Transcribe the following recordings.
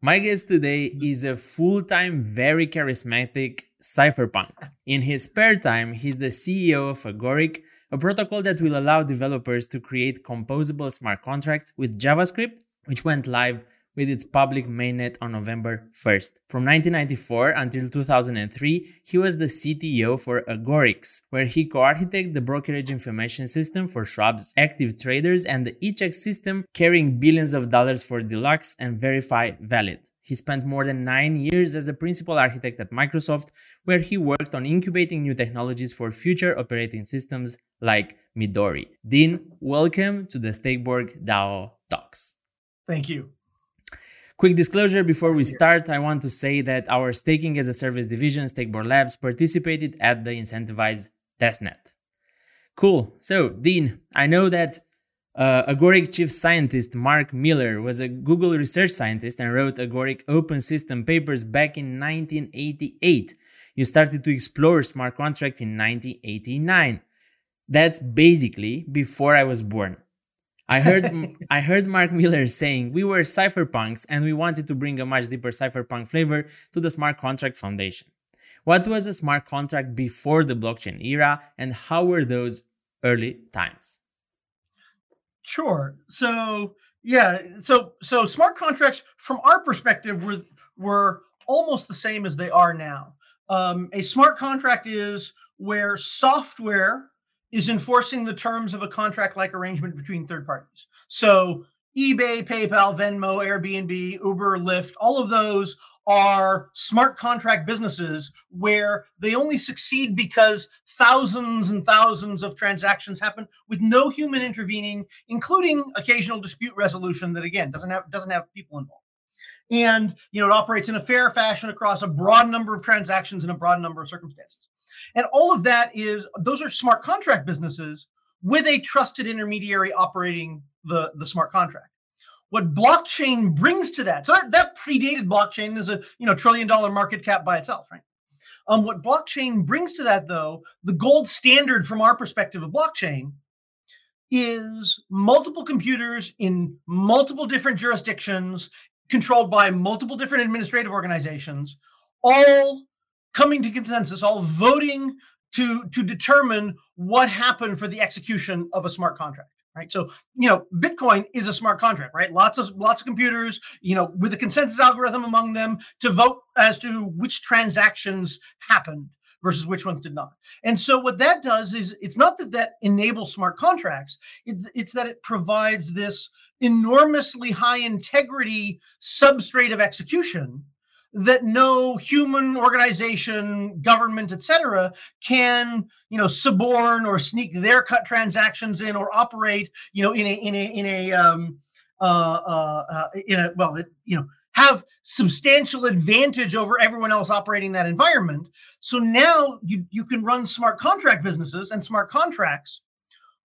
My guest today mm-hmm. is a full time, very charismatic cypherpunk. In his spare time, he's the CEO of Agoric, a protocol that will allow developers to create composable smart contracts with JavaScript, which went live with its public mainnet on November 1st. From 1994 until 2003, he was the CTO for Agorics, where he co-architected the brokerage information system for Schwab's active traders and the eCheck system carrying billions of dollars for Deluxe and Verify Valid. He spent more than nine years as a principal architect at Microsoft, where he worked on incubating new technologies for future operating systems like Midori. Dean, welcome to the Stakeborg DAO Talks. Thank you. Quick disclosure before we start, I want to say that our staking as a service division, Stakeborg Labs, participated at the incentivized testnet. Cool. So, Dean, I know that uh, Agoric chief scientist Mark Miller was a Google research scientist and wrote Agoric open system papers back in 1988. You started to explore smart contracts in 1989. That's basically before I was born. I heard I heard Mark Miller saying we were cypherpunks and we wanted to bring a much deeper cypherpunk flavor to the smart contract foundation. What was a smart contract before the blockchain era and how were those early times? Sure. So, yeah, so so smart contracts from our perspective were were almost the same as they are now. Um, a smart contract is where software is enforcing the terms of a contract like arrangement between third parties. So eBay, PayPal, Venmo, Airbnb, Uber, Lyft, all of those are smart contract businesses where they only succeed because thousands and thousands of transactions happen with no human intervening, including occasional dispute resolution that again doesn't have doesn't have people involved. And you know it operates in a fair fashion across a broad number of transactions in a broad number of circumstances. And all of that is those are smart contract businesses with a trusted intermediary operating the, the smart contract. What blockchain brings to that, so that, that predated blockchain is a you know trillion dollar market cap by itself, right? Um, what blockchain brings to that, though, the gold standard from our perspective of blockchain is multiple computers in multiple different jurisdictions, controlled by multiple different administrative organizations, all coming to consensus, all voting to to determine what happened for the execution of a smart contract right? So you know bitcoin is a smart contract right? Lots of lots of computers you know with a consensus algorithm among them to vote as to which transactions happened versus which ones did not. And so what that does is it's not that that enables smart contracts it's, it's that it provides this enormously high integrity substrate of execution that no human organization, government, etc., can you know suborn or sneak their cut transactions in or operate you know in a in a in a um, uh, uh, uh, in a well it, you know have substantial advantage over everyone else operating that environment. So now you you can run smart contract businesses and smart contracts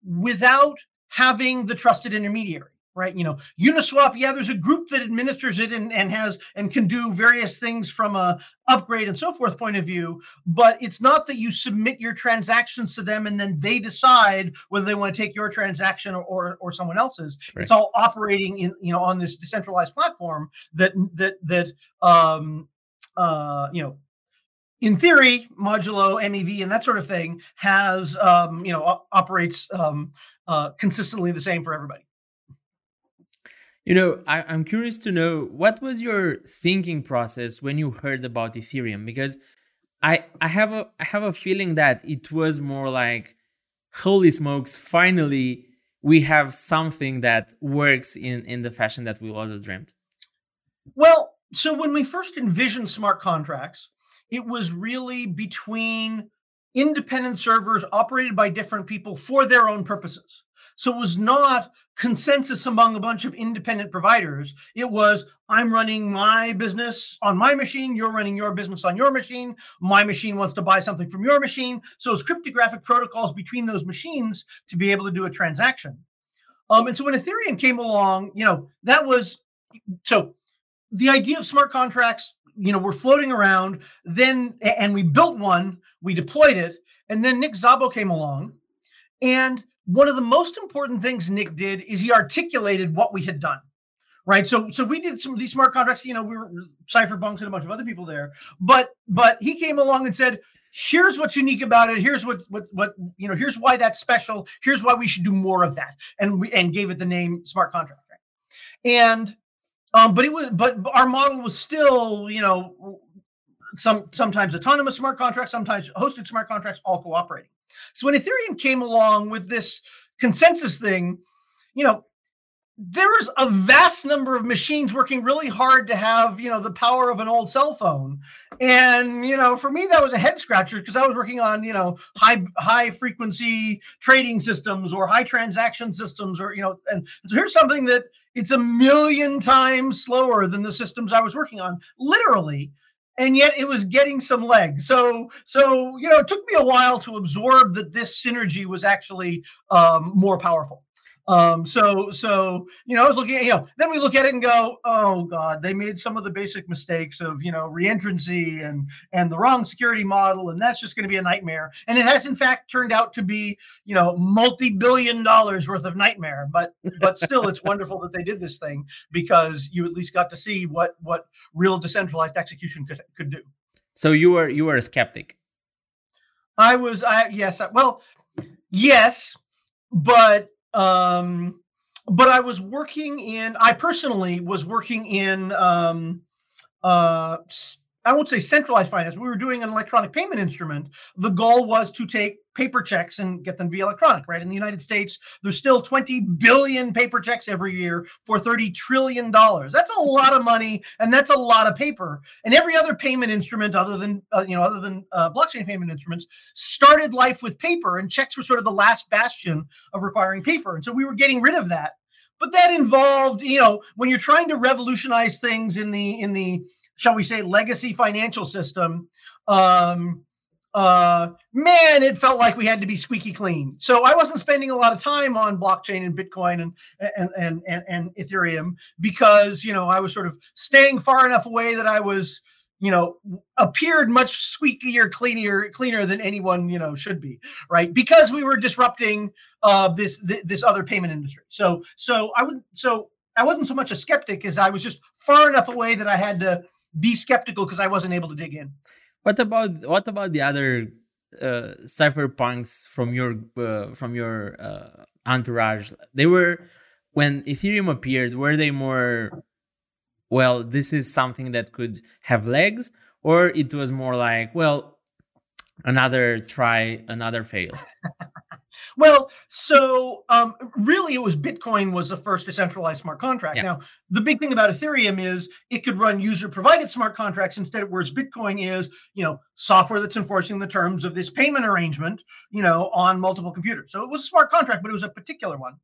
without having the trusted intermediary right? You know, Uniswap, yeah, there's a group that administers it and, and has and can do various things from a upgrade and so forth point of view, but it's not that you submit your transactions to them and then they decide whether they want to take your transaction or or, or someone else's. Right. It's all operating in you know on this decentralized platform that that that um uh you know in theory, modulo MEV and that sort of thing has um, you know operates um, uh, consistently the same for everybody. You know, I, am curious to know what was your thinking process when you heard about Ethereum? Because I I have a I have a feeling that it was more like, holy smokes, finally we have something that works in in the fashion that we always dreamed. Well, so when we first envisioned smart contracts, it was really between independent servers operated by different people for their own purposes. So it was not consensus among a bunch of independent providers. It was I'm running my business on my machine, you're running your business on your machine. My machine wants to buy something from your machine. So it's cryptographic protocols between those machines to be able to do a transaction. Um, and so when Ethereum came along, you know, that was so the idea of smart contracts, you know, were floating around. Then, and we built one, we deployed it, and then Nick Szabo came along, and one of the most important things Nick did is he articulated what we had done, right? So so we did some of these smart contracts. You know, we were cypherpunks and a bunch of other people there, but but he came along and said, here's what's unique about it here's what what what you know here's why that's special here's why we should do more of that and we and gave it the name smart contract right? and um but it was but our model was still you know some sometimes autonomous smart contracts sometimes hosted smart contracts all cooperating so when ethereum came along with this consensus thing you know there's a vast number of machines working really hard to have you know the power of an old cell phone. And you know for me that was a head scratcher because i was working on you know high high frequency trading systems or high transaction systems or you know and so here's something that it's a million times slower than the systems i was working on literally and yet it was getting some legs so so you know it took me a while to absorb that this synergy was actually um, more powerful um, so, so you know, I was looking at you know, then we look at it and go, oh God, they made some of the basic mistakes of you know reentrancy and and the wrong security model, and that's just going to be a nightmare. And it has in fact turned out to be you know multi-billion dollars worth of nightmare. But but still, it's wonderful that they did this thing because you at least got to see what what real decentralized execution could could do. So you were you were a skeptic. I was. I yes. I, well, yes, but um, but I was working in, I personally was working in, um, uh, I won't say centralized finance. We were doing an electronic payment instrument. The goal was to take paper checks and get them to be electronic, right? In the United States, there's still 20 billion paper checks every year for 30 trillion dollars. That's a lot of money and that's a lot of paper. And every other payment instrument other than uh, you know other than uh, blockchain payment instruments started life with paper and checks were sort of the last bastion of requiring paper. And so we were getting rid of that. But that involved, you know, when you're trying to revolutionize things in the in the shall we say, legacy financial system, um, uh, man, it felt like we had to be squeaky clean. So I wasn't spending a lot of time on blockchain and Bitcoin and and and and, and Ethereum because you know I was sort of staying far enough away that I was you know appeared much squeakier cleaner cleaner than anyone you know should be right because we were disrupting uh this th- this other payment industry so so i would so i wasn't so much a skeptic as i was just far enough away that i had to be skeptical because I wasn't able to dig in. What about what about the other uh, cypherpunks from your uh, from your uh, entourage? They were when Ethereum appeared. Were they more well? This is something that could have legs, or it was more like well, another try, another fail. Well, so um, really, it was Bitcoin was the first decentralized smart contract. Yeah. Now, the big thing about Ethereum is it could run user-provided smart contracts instead, whereas Bitcoin is, you know, software that's enforcing the terms of this payment arrangement, you know, on multiple computers. So it was a smart contract, but it was a particular one.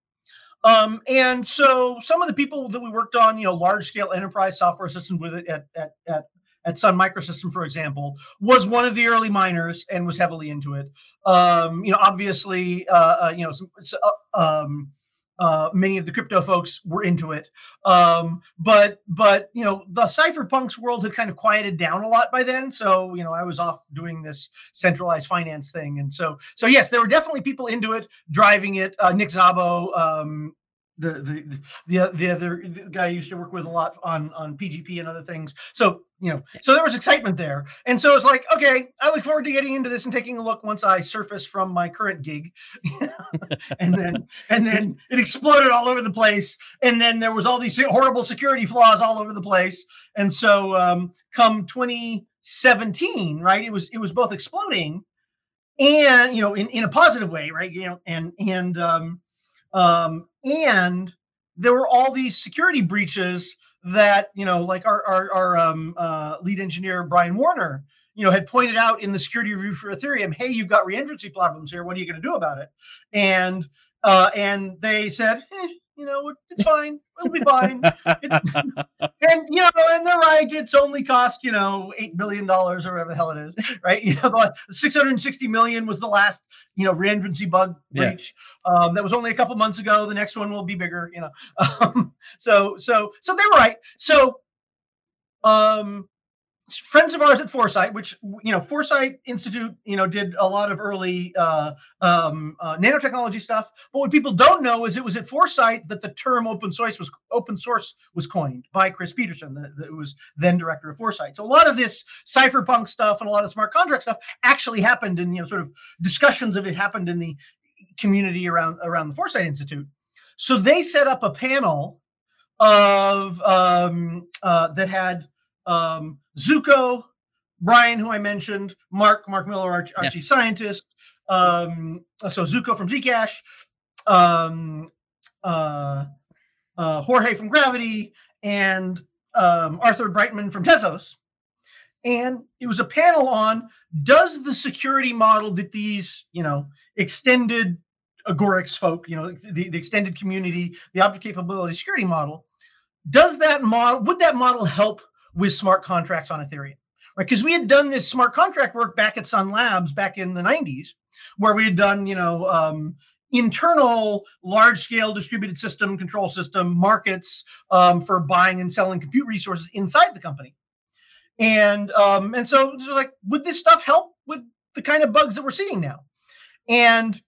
Um, and so some of the people that we worked on, you know, large scale enterprise software systems with it at, at, at at Sun Microsystem, for example, was one of the early miners and was heavily into it. Um, you know, obviously, uh, uh, you know, some, uh, um, uh, many of the crypto folks were into it. Um, but but you know, the cypherpunks world had kind of quieted down a lot by then. So you know, I was off doing this centralized finance thing, and so so yes, there were definitely people into it, driving it. Uh, Nick Szabo, um, the the the the other guy I used to work with a lot on on PGP and other things. So you know, so there was excitement there, and so it's like, okay, I look forward to getting into this and taking a look once I surface from my current gig, and then and then it exploded all over the place, and then there was all these horrible security flaws all over the place, and so um, come 2017, right, it was it was both exploding, and you know, in in a positive way, right, you know, and and um, um, and there were all these security breaches that, you know, like our, our, our um, uh, lead engineer, Brian Warner, you know, had pointed out in the security review for Ethereum, hey, you've got reentrancy problems here. What are you going to do about it? And uh, and they said, eh, you know, it's fine. It'll be fine. and you know, and they're right. It's only cost you know eight billion dollars or whatever the hell it is, right? You know, the six hundred and sixty million was the last you know reentrancy bug breach. Yeah. Um, that was only a couple months ago. The next one will be bigger. You know, um, so so so they were right. So, um, friends of ours at Foresight, which you know, Foresight Institute, you know, did a lot of early uh, um, uh, nanotechnology stuff. But what people don't know is it was at Foresight that the term open source was open source was coined by Chris Peterson, that was then director of Foresight. So a lot of this cypherpunk stuff and a lot of smart contract stuff actually happened in you know sort of discussions of it happened in the community around around the Foresight Institute. So they set up a panel of um, uh, that had um, Zooko, Brian, who I mentioned, Mark, Mark Miller, our, our yeah. chief scientist. Um, so Zooko from Zcash, um, uh, uh, Jorge from Gravity, and um, Arthur Breitman from Tezos. And it was a panel on does the security model that these, you know, extended Agorics folk, you know, the, the extended community, the object capability security model, does that model, would that model help with smart contracts on Ethereum, right? Because we had done this smart contract work back at Sun Labs back in the 90s, where we had done, you know, um, internal large scale distributed system control system markets um, for buying and selling compute resources inside the company. And um, and so, so like, would this stuff help with the kind of bugs that we're seeing now? And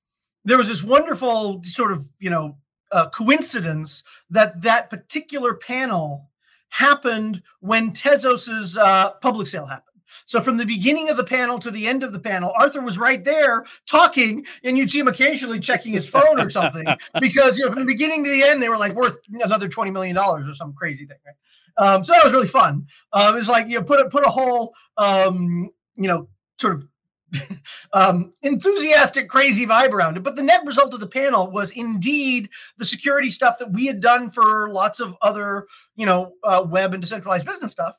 there was this wonderful sort of, you know, uh, coincidence that that particular panel happened when Tezos's uh, public sale happened. So from the beginning of the panel to the end of the panel, Arthur was right there talking, and you'd see him occasionally checking his phone or something because you know from the beginning to the end they were like worth another twenty million dollars or some crazy thing, right? Um, so that was really fun. Uh, it was like you know put a put a whole um, you know sort of um, enthusiastic, crazy vibe around it. But the net result of the panel was indeed the security stuff that we had done for lots of other, you know, uh, web and decentralized business stuff.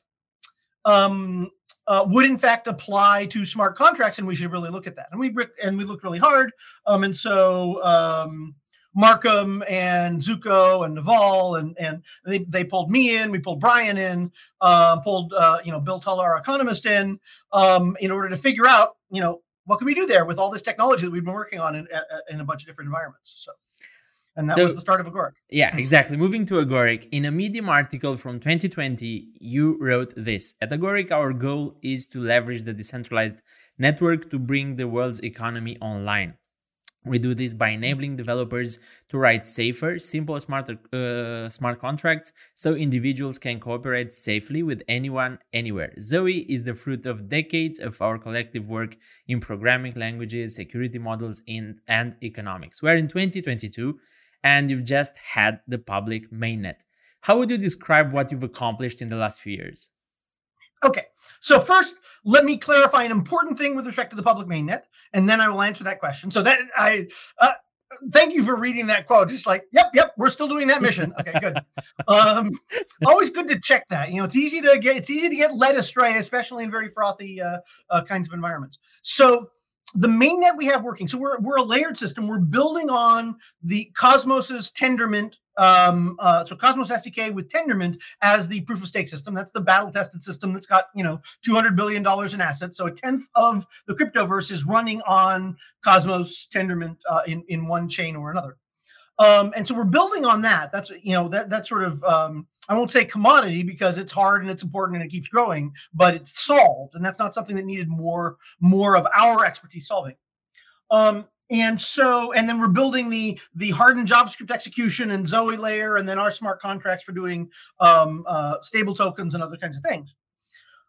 Um, uh, would in fact apply to smart contracts, and we should really look at that. And we and we looked really hard. Um, and so um, Markham and Zooko and Naval and and they, they pulled me in, we pulled Brian in, uh, pulled uh, you know Bill Tulloh, our economist, in um, in order to figure out you know what can we do there with all this technology that we've been working on in, in a bunch of different environments. So. And that so, was the start of Agoric. Yeah, exactly. Moving to Agoric, in a Medium article from 2020, you wrote this At Agoric, our goal is to leverage the decentralized network to bring the world's economy online. We do this by enabling developers to write safer, simple, smarter, uh, smart contracts so individuals can cooperate safely with anyone, anywhere. Zoe is the fruit of decades of our collective work in programming languages, security models, in, and economics. We're in 2022 and you've just had the public mainnet. How would you describe what you've accomplished in the last few years? Okay, so first, let me clarify an important thing with respect to the public mainnet, and then I will answer that question. So that I uh, thank you for reading that quote. Just like, yep, yep, we're still doing that mission. Okay, good. um, always good to check that. You know, it's easy to get it's easy to get led astray, especially in very frothy uh, uh, kinds of environments. So the mainnet we have working. So we're we're a layered system. We're building on the Cosmos's Tendermint um, uh, so Cosmos SDK with Tendermint as the proof of stake system. That's the battle tested system that's got you know 200 billion dollars in assets. So a tenth of the cryptoverse is running on Cosmos Tendermint uh, in in one chain or another. Um, and so we're building on that. That's you know that that sort of um, I won't say commodity because it's hard and it's important and it keeps growing, but it's solved, and that's not something that needed more more of our expertise solving. Um, and so and then we're building the the hardened javascript execution and zoe layer and then our smart contracts for doing um, uh, stable tokens and other kinds of things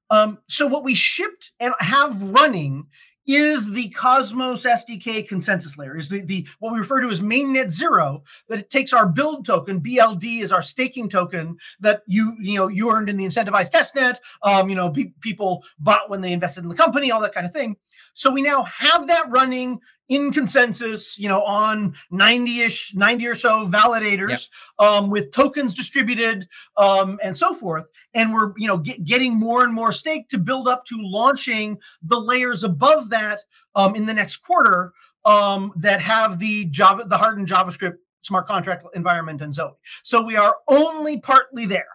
um, so what we shipped and have running is the Cosmos SDK consensus layer, is the, the what we refer to as mainnet zero, that it takes our build token, BLD is our staking token that you you know you earned in the incentivized testnet, um, you know, pe- people bought when they invested in the company, all that kind of thing. So we now have that running in consensus, you know, on 90-ish, 90 or so validators yep. um, with tokens distributed um, and so forth. And we're, you know, get, getting more and more stake to build up to launching the layers above that um, in the next quarter um, that have the Java, the hardened JavaScript smart contract environment and Zoe. So we are only partly there.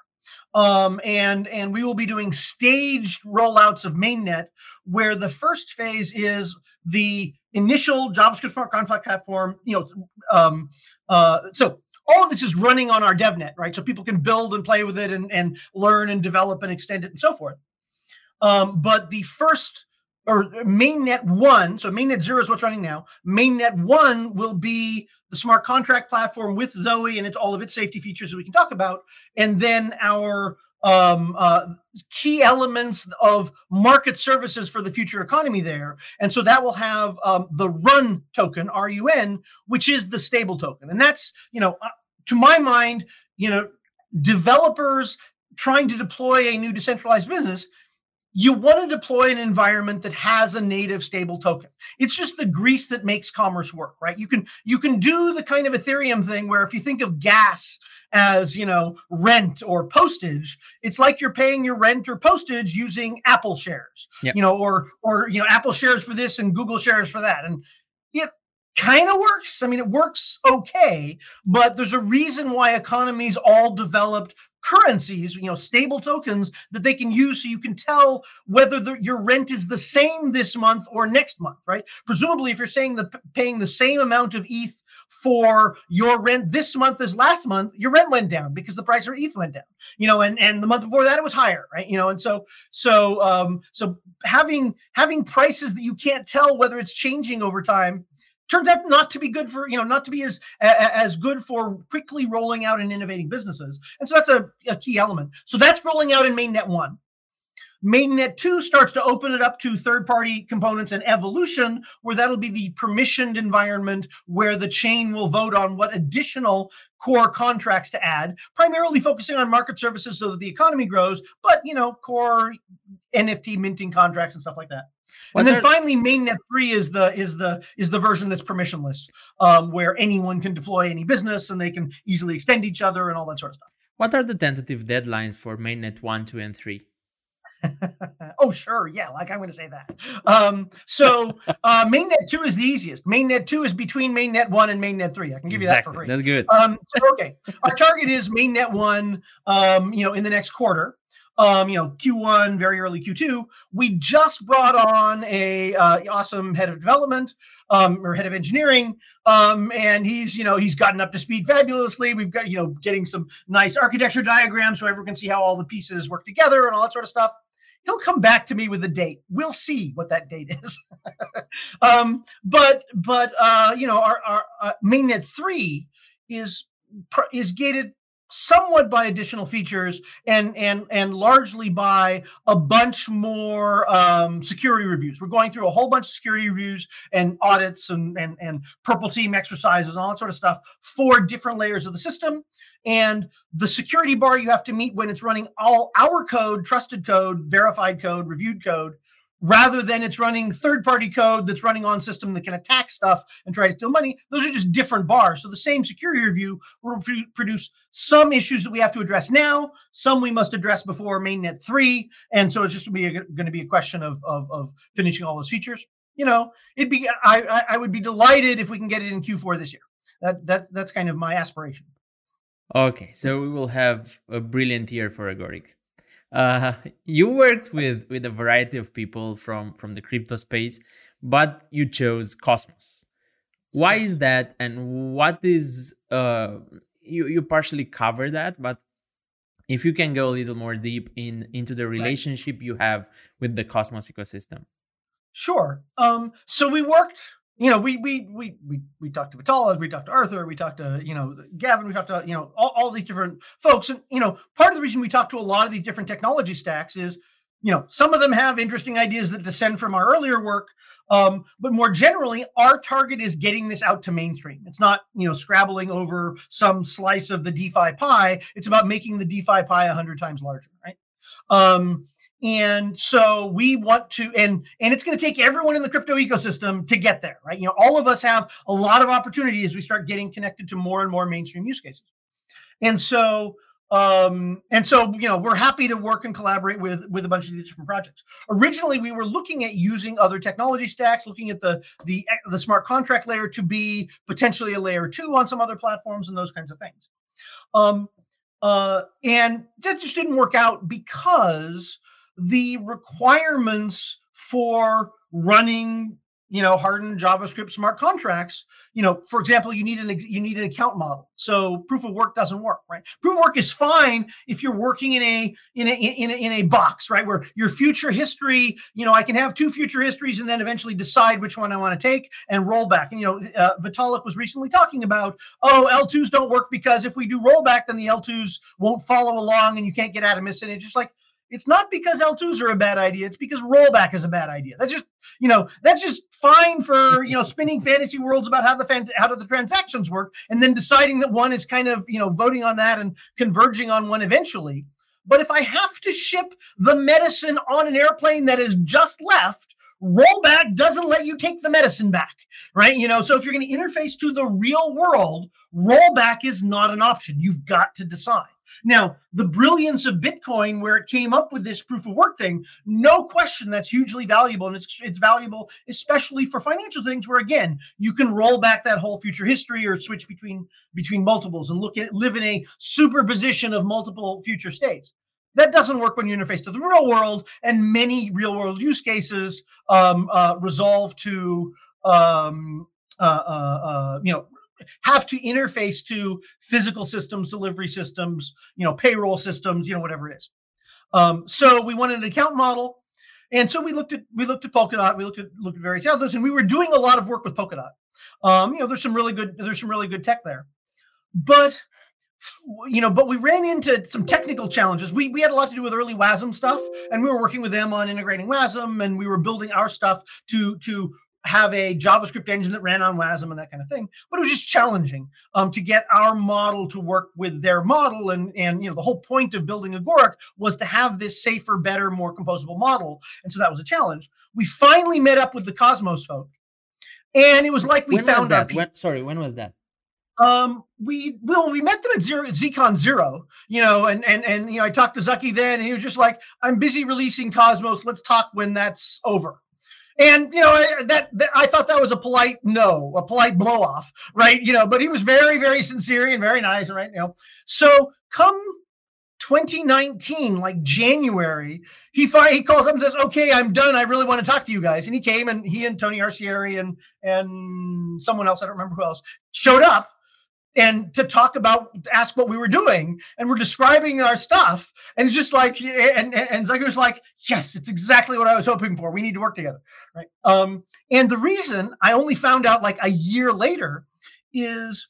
Um, and and we will be doing staged rollouts of mainnet where the first phase is the initial JavaScript smart contract platform, you know, um, uh, so all of this is running on our DevNet, right? So people can build and play with it and, and learn and develop and extend it and so forth. Um, but the first or mainnet one, so mainnet zero is what's running now. Mainnet one will be the smart contract platform with Zoe and it's all of its safety features that we can talk about. And then our um, uh, key elements of market services for the future economy there. And so that will have um, the run token, RUN, which is the stable token. And that's, you know, uh, to my mind, you know, developers trying to deploy a new decentralized business you want to deploy an environment that has a native stable token. It's just the grease that makes commerce work right? You can you can do the kind of ethereum thing where if you think of gas as you know rent or postage it's like you're paying your rent or postage using apple shares yep. you know or or you know apple shares for this and google shares for that. And kind of works i mean it works okay but there's a reason why economies all developed currencies, you know, stable tokens that they can use so you can tell whether the, your rent is the same this month or next month, right? Presumably, if you're saying the paying the same amount of ETH for your rent this month as last month, your rent went down because the price of ETH went down. You know, and and the month before that it was higher, right? You know, and so so um so having having prices that you can't tell whether it's changing over time turns out not to be good for you know not to be as as good for quickly rolling out and innovating businesses. And so that's a, a key element. So that's rolling out in mainnet 1 mainnet 2 starts to open it up to third party components and evolution where that'll be the permissioned environment where the chain will vote on what additional core contracts to add primarily focusing on market services so that the economy grows but you know core nft minting contracts and stuff like that and then finally, mainnet three is the is the is the version that's permissionless, um, where anyone can deploy any business and they can easily extend each other and all that sort of stuff. What are the tentative deadlines for mainnet one, two, and three? oh, sure. Yeah, like I'm going to say that. Um, so uh, mainnet two is the easiest. Mainnet two is between mainnet one and mainnet three. I can give exactly. you that for free. That's good. Um, so, okay, our target is mainnet one. Um, you know, in the next quarter um, you know, Q1, very early Q2. We just brought on a uh, awesome head of development um, or head of engineering, um, and he's you know he's gotten up to speed fabulously. We've got you know getting some nice architecture diagrams so everyone can see how all the pieces work together and all that sort of stuff. He'll come back to me with a date. We'll see what that date is. um, but but uh, you know our, our uh, mainnet three is is gated somewhat by additional features and and and largely by a bunch more um, security reviews. We're going through a whole bunch of security reviews and audits and and and purple team exercises and all that sort of stuff for different layers of the system. And the security bar you have to meet when it's running all our code, trusted code, verified code, reviewed code, rather than it's running third party code that's running on system that can attack stuff and try to steal money those are just different bars. So the same security review will produce some issues that we have to address now some we must address before mainnet 3 and so it's just going to be a question of, of, of finishing all those features. You know it'd be I, I would be delighted if we can get it in q4 this year. That, that that's kind of my aspiration. Okay so we will have a brilliant year for agoric uh, you worked with with a variety of people from from the crypto space, but you chose Cosmos. Why is that, and what is uh, you you partially cover that, but if you can go a little more deep in into the relationship you have with the Cosmos ecosystem. Sure. Um, so we worked you know, we we we we we talked to Vitalik, we talked to Arthur, we talked to you know Gavin, we talked to you know all, all these different folks, and you know part of the reason we talk to a lot of these different technology stacks is you know some of them have interesting ideas that descend from our earlier work, um, but more generally, our target is getting this out to mainstream. It's not you know scrabbling over some slice of the DeFi pie. It's about making the DeFi pie a hundred times larger, right? Um, and so we want to and and it's going to take everyone in the crypto ecosystem to get there right? You know all of us have a lot of opportunity as we start getting connected to more and more mainstream use cases. And so um and so you know we're happy to work and collaborate with with a bunch of these different projects. Originally we were looking at using other technology stacks looking at the the the smart contract layer to be potentially a layer two on some other platforms and those kinds of things. Um uh and that just didn't work out because the requirements for running you know hardened javascript smart contracts. You know for example you need an you need an account model. So proof of work doesn't work right? Proof of work is fine if you're working in a in a in a, in a box right where your future history you know i can have two future histories and then eventually decide which one i want to take and roll back. And you know uh, vitalik was recently talking about oh l2s don't work because if we do rollback then the l2s won't follow along and you can't get out of missing it just like it's not because L2s are a bad idea. It's because rollback is a bad idea. That's just, you know, that's just fine for, you know, spinning fantasy worlds about how the fan, how do the transactions work and then deciding that one is kind of, you know, voting on that and converging on one eventually. But if I have to ship the medicine on an airplane that is just left, rollback doesn't let you take the medicine back, right? You know, so if you're going to interface to the real world, rollback is not an option. You've got to decide. Now, the brilliance of Bitcoin, where it came up with this proof of work thing, no question that's hugely valuable. And it's, it's valuable, especially for financial things where, again, you can roll back that whole future history or switch between between multiples and look at live in a superposition of multiple future states. That doesn't work when you interface to the real world, and many real world use cases um, uh, resolve to um, uh, uh, uh you know have to interface to physical systems, delivery systems, you know, payroll systems, you know, whatever it is. Um, so we wanted an account model. And so we looked at we looked at Polkadot, we looked at looked at various others, and we were doing a lot of work with Polkadot. Um, you know, there's some really good there's some really good tech there, but you know, but we ran into some technical challenges. We we had a lot to do with early WASM stuff, and we were working with them on integrating WASM, and we were building our stuff to to have a JavaScript engine that ran on WASM and that kind of thing. But it was just challenging um, to get our model to work with their model. And, and you know, the whole point of building Agoric was to have this safer, better, more composable model. And so that was a challenge. We finally met up with the Cosmos folk. And it was like we when found out. Sorry, when was that? Um, we well, we met them at zero ZCon zero, you know, and and and you know, I talked to Zaki then, and he was just like, "I'm busy releasing Cosmos. Let's talk when that's over." And you know that, that, I thought that was a polite no, a polite blow off, right? You know, but he was very, very sincere and very nice, right? You know, so come 2019, like January, he fi- he calls up and says, "Okay, I'm done. I really want to talk to you guys." And he came, and he and Tony Arcieri and and someone else, I don't remember who else, showed up and to talk about ask what we were doing and we're describing our stuff and it's just like and and Zach was like yes it's exactly what I was hoping for. We need to work together. Right? Um and the reason I only found out like a year later is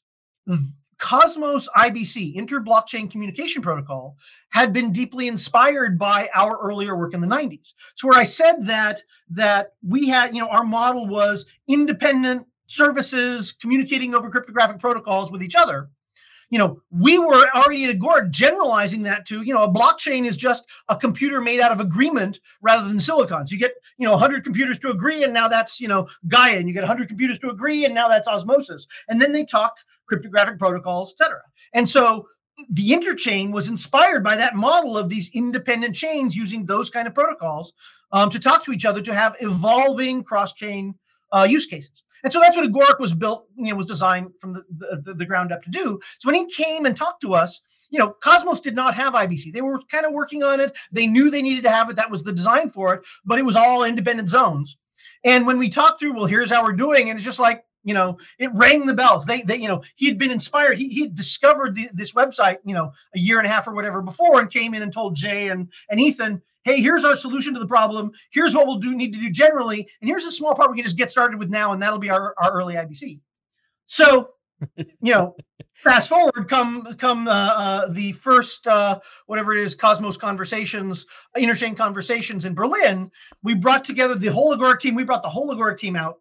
Cosmos IBC inter blockchain communication protocol had been deeply inspired by our earlier work in the 90s so where I said that that we had you know our model was independent services communicating over cryptographic protocols with each other. You know we were already at agoric generalizing that to you know a blockchain is just a computer made out of agreement rather than silicon so you get you know 100 computers to agree and now that's you know gaia and you get 100 computers to agree and now that's osmosis. And then they talk cryptographic protocols etc and so the interchain was inspired by that model of these independent chains using those kind of protocols um, to talk to each other to have evolving cross-chain uh, use cases and so that's what Agoric was built, you know, was designed from the, the, the, ground up to do. So when he came and talked to us, you know, Cosmos did not have IBC. They were kind of working on it. They knew they needed to have it. That was the design for it, but it was all independent zones. And when we talked through, well, here's how we're doing, and it's just like, you know, it rang the bells. They, they, you know, he had been inspired. He, he had discovered the, this website, you know, a year and a half or whatever before, and came in and told Jae and and Ethan, hey, here's our solution to the problem. Here's what we'll do need to do generally, and here's a small part we can just get started with now, and that'll be our, our early IBC. So, you know, fast forward, come come uh, uh, the first uh, whatever it is, Cosmos Conversations, Interchain Conversations in Berlin. We brought together the whole Agoric team. We brought the whole Agoric team out.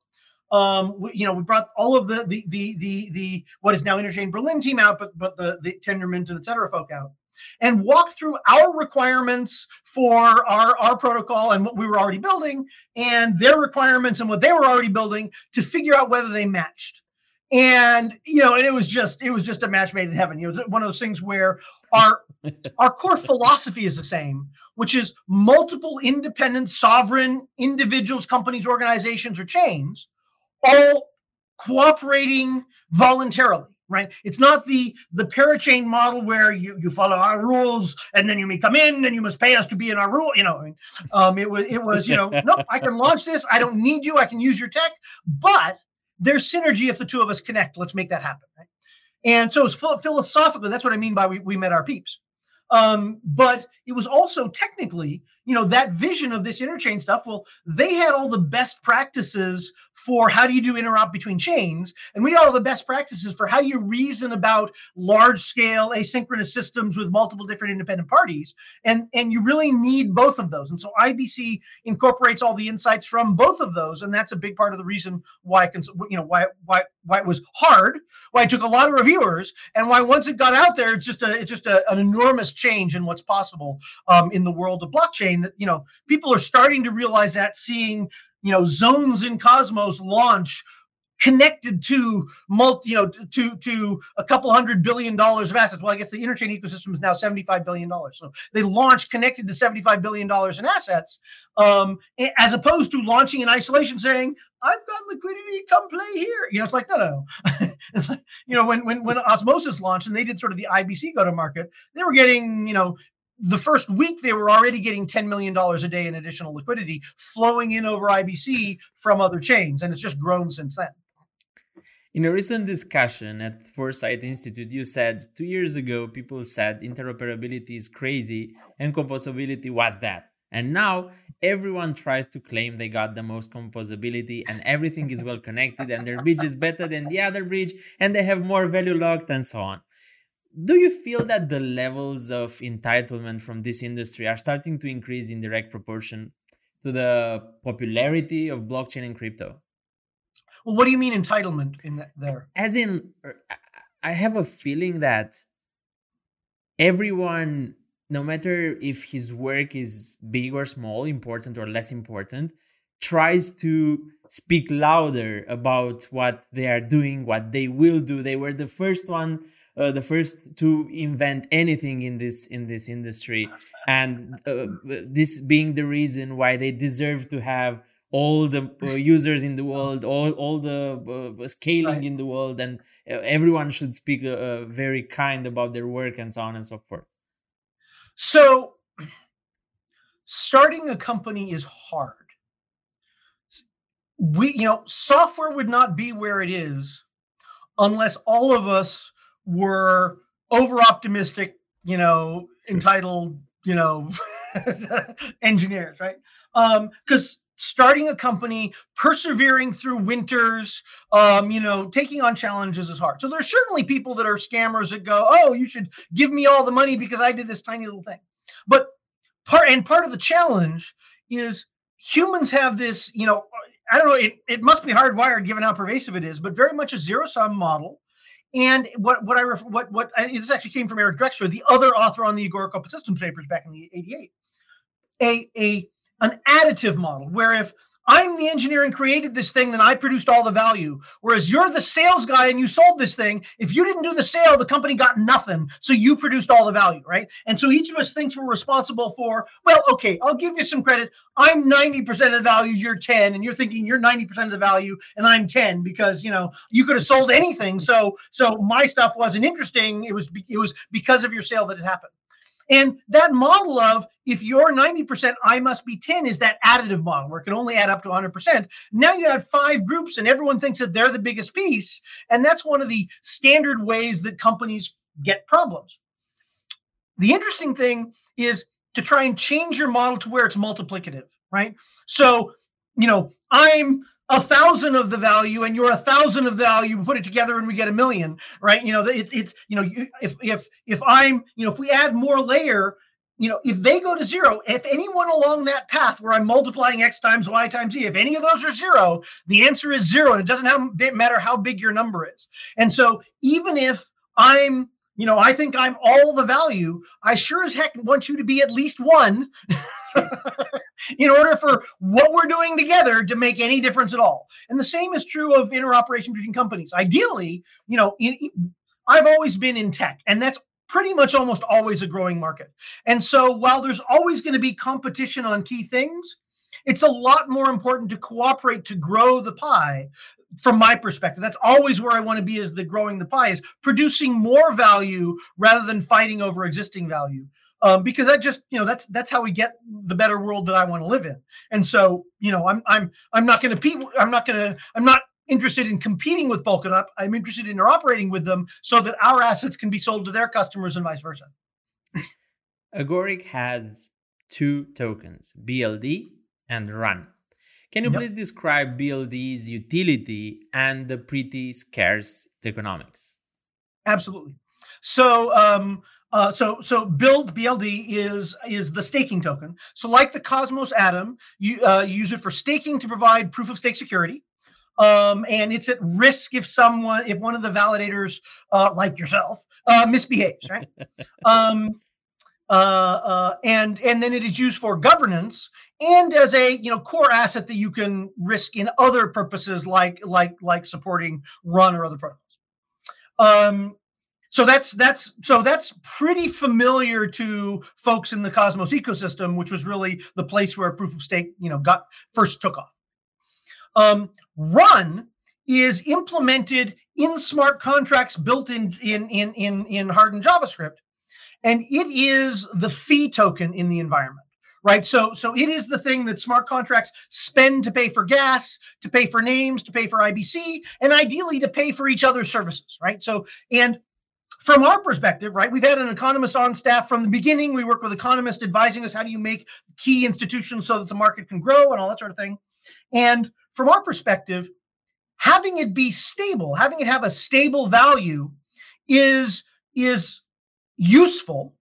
Um, we, you know, we brought all of the the the the the what is now Interchain Berlin team out, but but the the Tendermint and et cetera folk out and walk through our requirements for our, our protocol and what we were already building and their requirements and what they were already building to figure out whether they matched. And you know and it was just it was just a match made in heaven. You know one of those things where our our core philosophy is the same which is multiple independent sovereign individuals companies organizations or chains all cooperating voluntarily right? It's not the the parachain model where you, you follow our rules and then you may come in and you must pay us to be in our rule. You know, um, it was it was you know, no, I can launch this. I don't need you. I can use your tech, but there's synergy if the two of us connect. Let's make that happen. Right? And so it's philosophically, that's what I mean by we, we met our peeps. Um, but it was also technically, you know, that vision of this interchain stuff. Well, they had all the best practices for how do you do interop between chains, and we had all the best practices for how do you reason about large scale asynchronous systems with multiple different independent parties. And and you really need both of those. And so IBC incorporates all the insights from both of those, and that's a big part of the reason why cons- you know why why why it was hard, why it took a lot of reviewers, and why once it got out there, it's just a it's just a, an enormous change in what's possible um, in the world of blockchain. That you know people are starting to realize that, seeing you know zones in Cosmos launch connected to multi, you know, to to a couple hundred billion dollars of assets. Well, I guess the interchain ecosystem is now seventy-five billion dollars. So they launched connected to seventy-five billion dollars in assets, um, as opposed to launching in isolation, saying, "I've got liquidity, come play here." You know, it's like no, no. it's like you know when when when Osmosis launched and they did sort of the IBC go to market, they were getting you know the first week they were already getting $10 million a day in additional liquidity flowing in over IBC from other chains. And it's just grown since then. In a recent discussion at Foresight Institute, you said two years ago people said interoperability is crazy and composability was that. And now everyone tries to claim they got the most composability and everything is well connected and their bridge is better than the other bridge and they have more value locked and so on do you feel that the levels of entitlement from this industry are starting to increase in direct proportion to the popularity of blockchain and crypto? Well, what do you mean entitlement in that, there? As in, er, I have a feeling that everyone, no matter if his work is big or small, important or less important, tries to speak louder about what they are doing, what they will do. They were the first one uh, the first to invent anything in this in this industry. And uh, this being the reason why they deserve to have all the uh, users in the world all all the uh, scaling in the world and uh, everyone should speak uh, very kind about their work and so on and so forth. So starting a company is hard. We you know software would not be where it is unless all of us were over optimistic, you know, entitled, you know, engineers, right? Um, because starting a company, persevering through winters, um, you know, taking on challenges is hard. So there's certainly people that are scammers that go, "Oh, you should give me all the money because I did this tiny little thing." But part and part of the challenge is humans have this, you know, I don't know, it, it must be hardwired given how pervasive it is, but very much a zero sum model and what what I ref, what what this actually came from Eric Drexler, the other author on the Agoric Open Systems papers back in the '88. A a an additive model where if I'm the engineer and created this thing, then I produced all the value. Whereas you're the sales guy and you sold this thing. If you didn't do the sale, the company got nothing. So you produced all the value, right? And so each of us thinks we're responsible for, well, okay, I'll give you some credit. I'm 90% of the value, you're 10, and you're thinking you're 90% of the value and I'm 10 because, you know, you could have sold anything. So so my stuff wasn't interesting. It was it was because of your sale that it happened. And that model of if you're 90%, I must be 10 is that additive model where it can only add up to 100%. Now you have five groups and everyone thinks that they're the biggest piece. And that's one of the standard ways that companies get problems. The interesting thing is to try and change your model to where it's multiplicative, right? So, you know, I'm a thousand of the value and you're a thousand of the value put it together and we get a million right? You know it's it's you know if if if i'm you know if we add more layer you know if they go to zero if anyone along that path where i'm multiplying x times y times z if any of those are zero the answer is zero and it doesn't have, matter how big your number is. And so even if i'm you know, I think I'm all the value. I sure as heck want you to be at least one in order for what we're doing together to make any difference at all. And the same is true of interoperation between companies. Ideally, you know, in, I've always been in tech, and that's pretty much almost always a growing market. And so while there's always going to be competition on key things, it's a lot more important to cooperate to grow the pie from my perspective. That's always where I want to be as the growing the pie is producing more value rather than fighting over existing value. Um, because that just you know that's that's how we get the better world that I want to live in. And so you know I'm I'm I'm not going to I'm not going to I'm not interested in competing with Polkadot. I'm interested in interoperating with them so that our assets can be sold to their customers and vice versa. Agoric has two tokens, BLD and Run. Can you yep. please describe BLD's utility and the pretty scarce economics? Absolutely. So, um, uh, so, so build BLD is is the staking token. So, like the Cosmos Atom, you uh, use it for staking to provide proof of stake security, um, and it's at risk if someone, if one of the validators, uh, like yourself, uh, misbehaves, right? um, uh, uh, and and then it is used for governance and as a you know core asset that you can risk in other purposes like like like supporting run or other protocols um so that's that's so that's pretty familiar to folks in the cosmos ecosystem which was really the place where proof of stake you know got first took off um run is implemented in smart contracts built in in in in, in hardened javascript and it is the fee token in the environment right? So so it is the thing that smart contracts spend to pay for gas, to pay for names, to pay for IBC, and ideally to pay for each other's services, right? So and from our perspective, right, we've had an economist on staff from the beginning. We work with economists advising us how do you make key institutions so that the market can grow and all that sort of thing. And from our perspective, having it be stable, having it have a stable value is is useful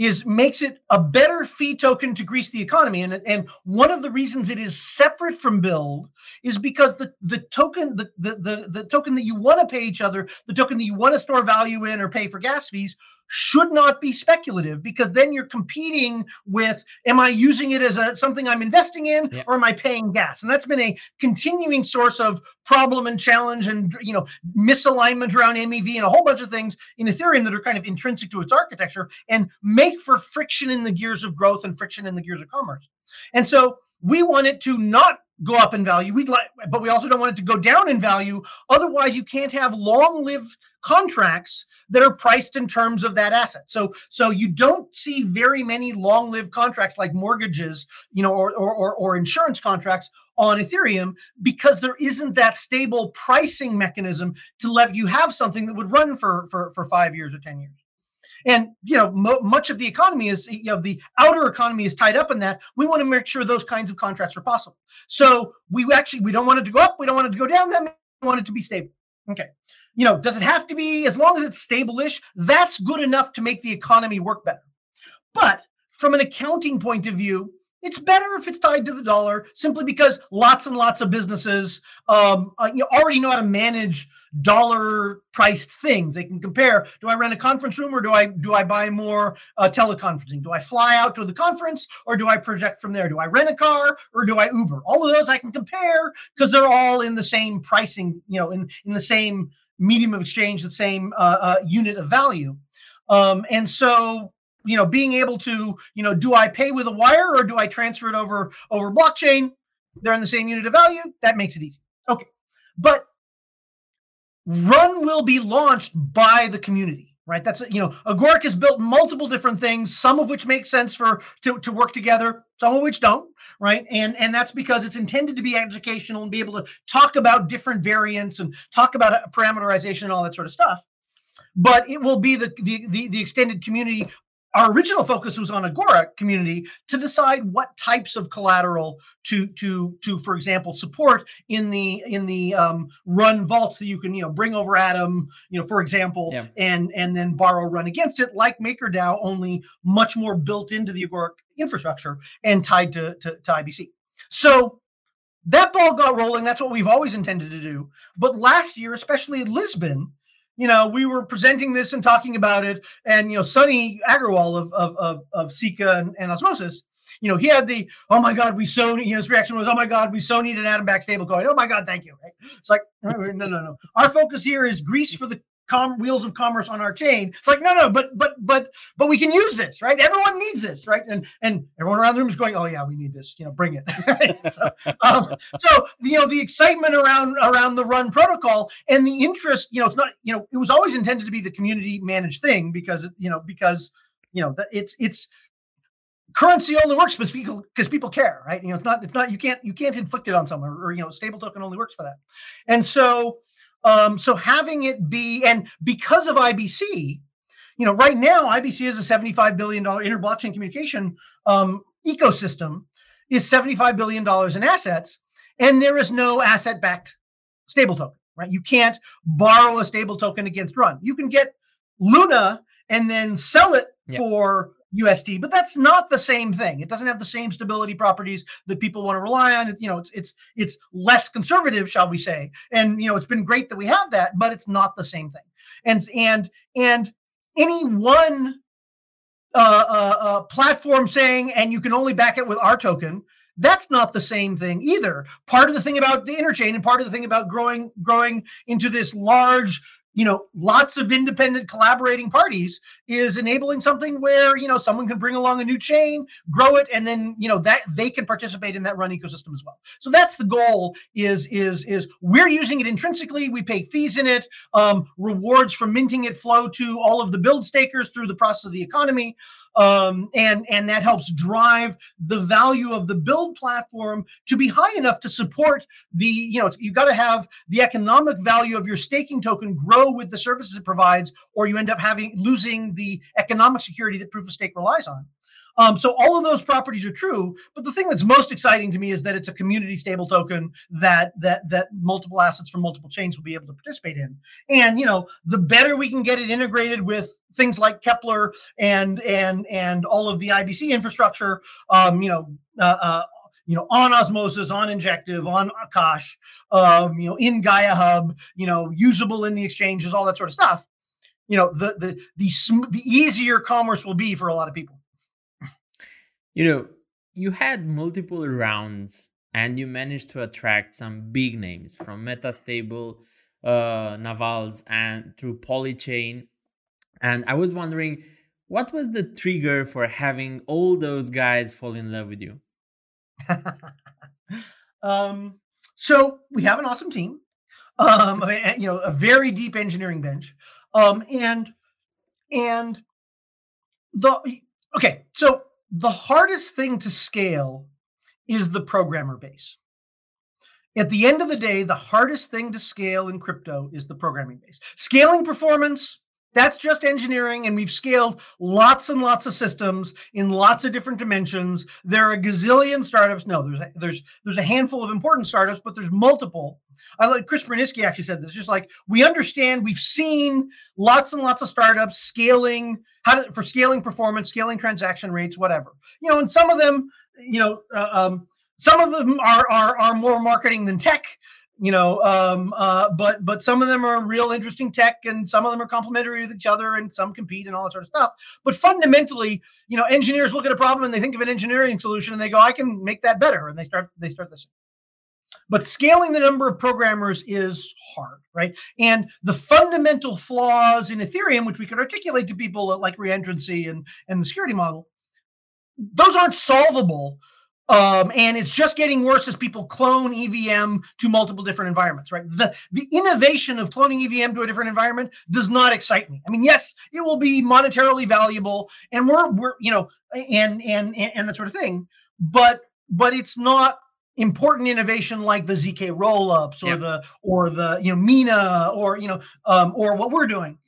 is makes it a better fee token to grease the economy. And, and one of the reasons it is separate from BLD is because the, the token, the, the, the, the token that you want to pay each other, the token that you want to store value in or pay for gas fees should not be speculative because then you're competing with am I using it as a something I'm investing in yeah. or am I paying gas? And that's been a continuing source of problem and challenge and you know misalignment around MEV and a whole bunch of things in Ethereum that are kind of intrinsic to its architecture and make for friction in the gears of growth and friction in the gears of commerce. And so we want it to not go up in value. We'd like, but we also don't want it to go down in value. Otherwise, you can't have long-lived contracts that are priced in terms of that asset. So, so you don't see very many long-lived contracts like mortgages, you know, or, or or insurance contracts on Ethereum because there isn't that stable pricing mechanism to let you have something that would run for for for five years or ten years. And you know, mo- much of the economy is you know the outer economy is tied up in that. We want to make sure those kinds of contracts are possible. So we actually we don't want it to go up. We don't want it to go down. Then we want it to be stable. Okay. You know, does it have to be as long as it's stable-ish? That's good enough to make the economy work better. But from an accounting point of view, it's better if it's tied to the dollar simply because lots and lots of businesses um, uh, you already know how to manage dollar priced things. They can compare do i rent a conference room or do i do i buy more uh, teleconferencing? Do i fly out to the conference or do i project from there? Do i rent a car or do i uber? All of those i can compare because they're all in the same pricing you know in, in the same medium of exchange the same uh, uh unit of value. Um, and so you know being able to you know do i pay with a wire or do i transfer it over over blockchain? They're in the same unit of value. That makes it easy. Okay. But run will be launched by the community right? That's you know agoric has built multiple different things some of which make sense for to, to work together some of which don't right? And and that's because it's intended to be educational and be able to talk about different variants and talk about uh, parameterization and all that sort of stuff. But it will be the, the the the, extended community our original focus was on agoric community to decide what types of collateral to to to for example support in the in the um, run vaults that you can you know bring over atom you know for example yeah. and and then borrow run against it like makerdao only much more built into the agoric infrastructure and tied to, to, to ibc so that ball got rolling that's what we've always intended to do but last year especially in lisbon you know, we were presenting this and talking about it, and you know, Sunny Aggarwal of of of, of Sikka and, and Osmosis, you know, he had the oh my god, we so you know, his reaction was oh my god, we so need an atom back stable coin. Oh my god, thank you. It's like no, no, no. Our focus here is grease for the com- wheels of commerce on our chain. It's like, no, no, but but but but we can use this, right? Everyone needs this, right? And and everyone around the room is going, oh yeah, we need this. You know, bring it. right? so, um, so you know, the excitement around around the Run protocol and the interest, you know, it's not, you know, it was always intended to be the community managed thing because you know because you know it's it's currency only works because people because people care right you know it's not it's not you can't you can't inflict it on someone or, or you know stable token only works for that and so um so having it be and because of ibc you know right now ibc is a 75 billion dollar inter blockchain communication um ecosystem is 75 billion dollars in assets and there is no asset backed stable token right you can't borrow a stable token against run you can get luna and then sell it yep. for USD, but that's not the same thing. It doesn't have the same stability properties that people want to rely on. You know, it's it's it's less conservative, shall we say? And you know, it's been great that we have that, but it's not the same thing. And and and any one uh, uh, uh, platform saying, and you can only back it with our token. That's not the same thing either. Part of the thing about the interchain and part of the thing about growing growing into this large you know lots of independent collaborating parties is enabling something where you know someone can bring along a new chain grow it and then you know that they can participate in that run ecosystem as well. So that's the goal is is is we're using it intrinsically. We pay fees in it. Um, rewards for minting it flow to all of the BLD stakers through the process of the economy um, and and that helps drive the value of the BLD platform to be high enough to support the you know you've got to have the economic value of your staking token grow with the services it provides or you end up having losing the economic security that proof of stake relies on um, so all of those properties are true, but the thing that's most exciting to me is that it's a community stable token that that that multiple assets from multiple chains will be able to participate in. And you know, the better we can get it integrated with things like Keplr and and and all of the IBC infrastructure, um, you know, uh, uh, you know, on Osmosis, on Injective, on Akash, um, you know, in Gaia Hub, you know, usable in the exchanges, all that sort of stuff. You know, the the the the easier commerce will be for a lot of people. You know, you had multiple rounds and you managed to attract some big names from Metastable, uh, Navals, and through Polychain. And I was wondering, what was the trigger for having all those guys fall in love with you? um, so we have an awesome team, um, you know, a very deep engineering bench, um, and and the okay. So the hardest thing to scale is the programmer base. At the end of the day, the hardest thing to scale in crypto is the programming base. Scaling performance, that's just engineering, and we've scaled lots and lots of systems in lots of different dimensions. There are a gazillion startups. No, there's a, there's there's a handful of important startups, but there's multiple. I like Chris Burniske actually said this. Just like we understand, we've seen lots and lots of startups scaling how to, for scaling performance, scaling transaction rates, whatever. You know, and some of them, you know, uh, um, some of them are are are more marketing than tech you know um, uh, but but some of them are real interesting tech and some of them are complementary with each other and some compete and all that sort of stuff. But fundamentally you know engineers look at a problem and they think of an engineering solution and they go i can make that better. And they start they start this. But scaling the number of programmers is hard right? And the fundamental flaws in ethereum which we could articulate to people like reentrancy and and the security model those aren't solvable um, and it's just getting worse as people clone EVM to multiple different environments, right? The the innovation of cloning EVM to a different environment does not excite me. I mean, yes, it will be monetarily valuable, and we're we're you know, and and and that sort of thing, but but it's not important innovation like the zk rollups or yep. the or the you know mina or you know um, or what we're doing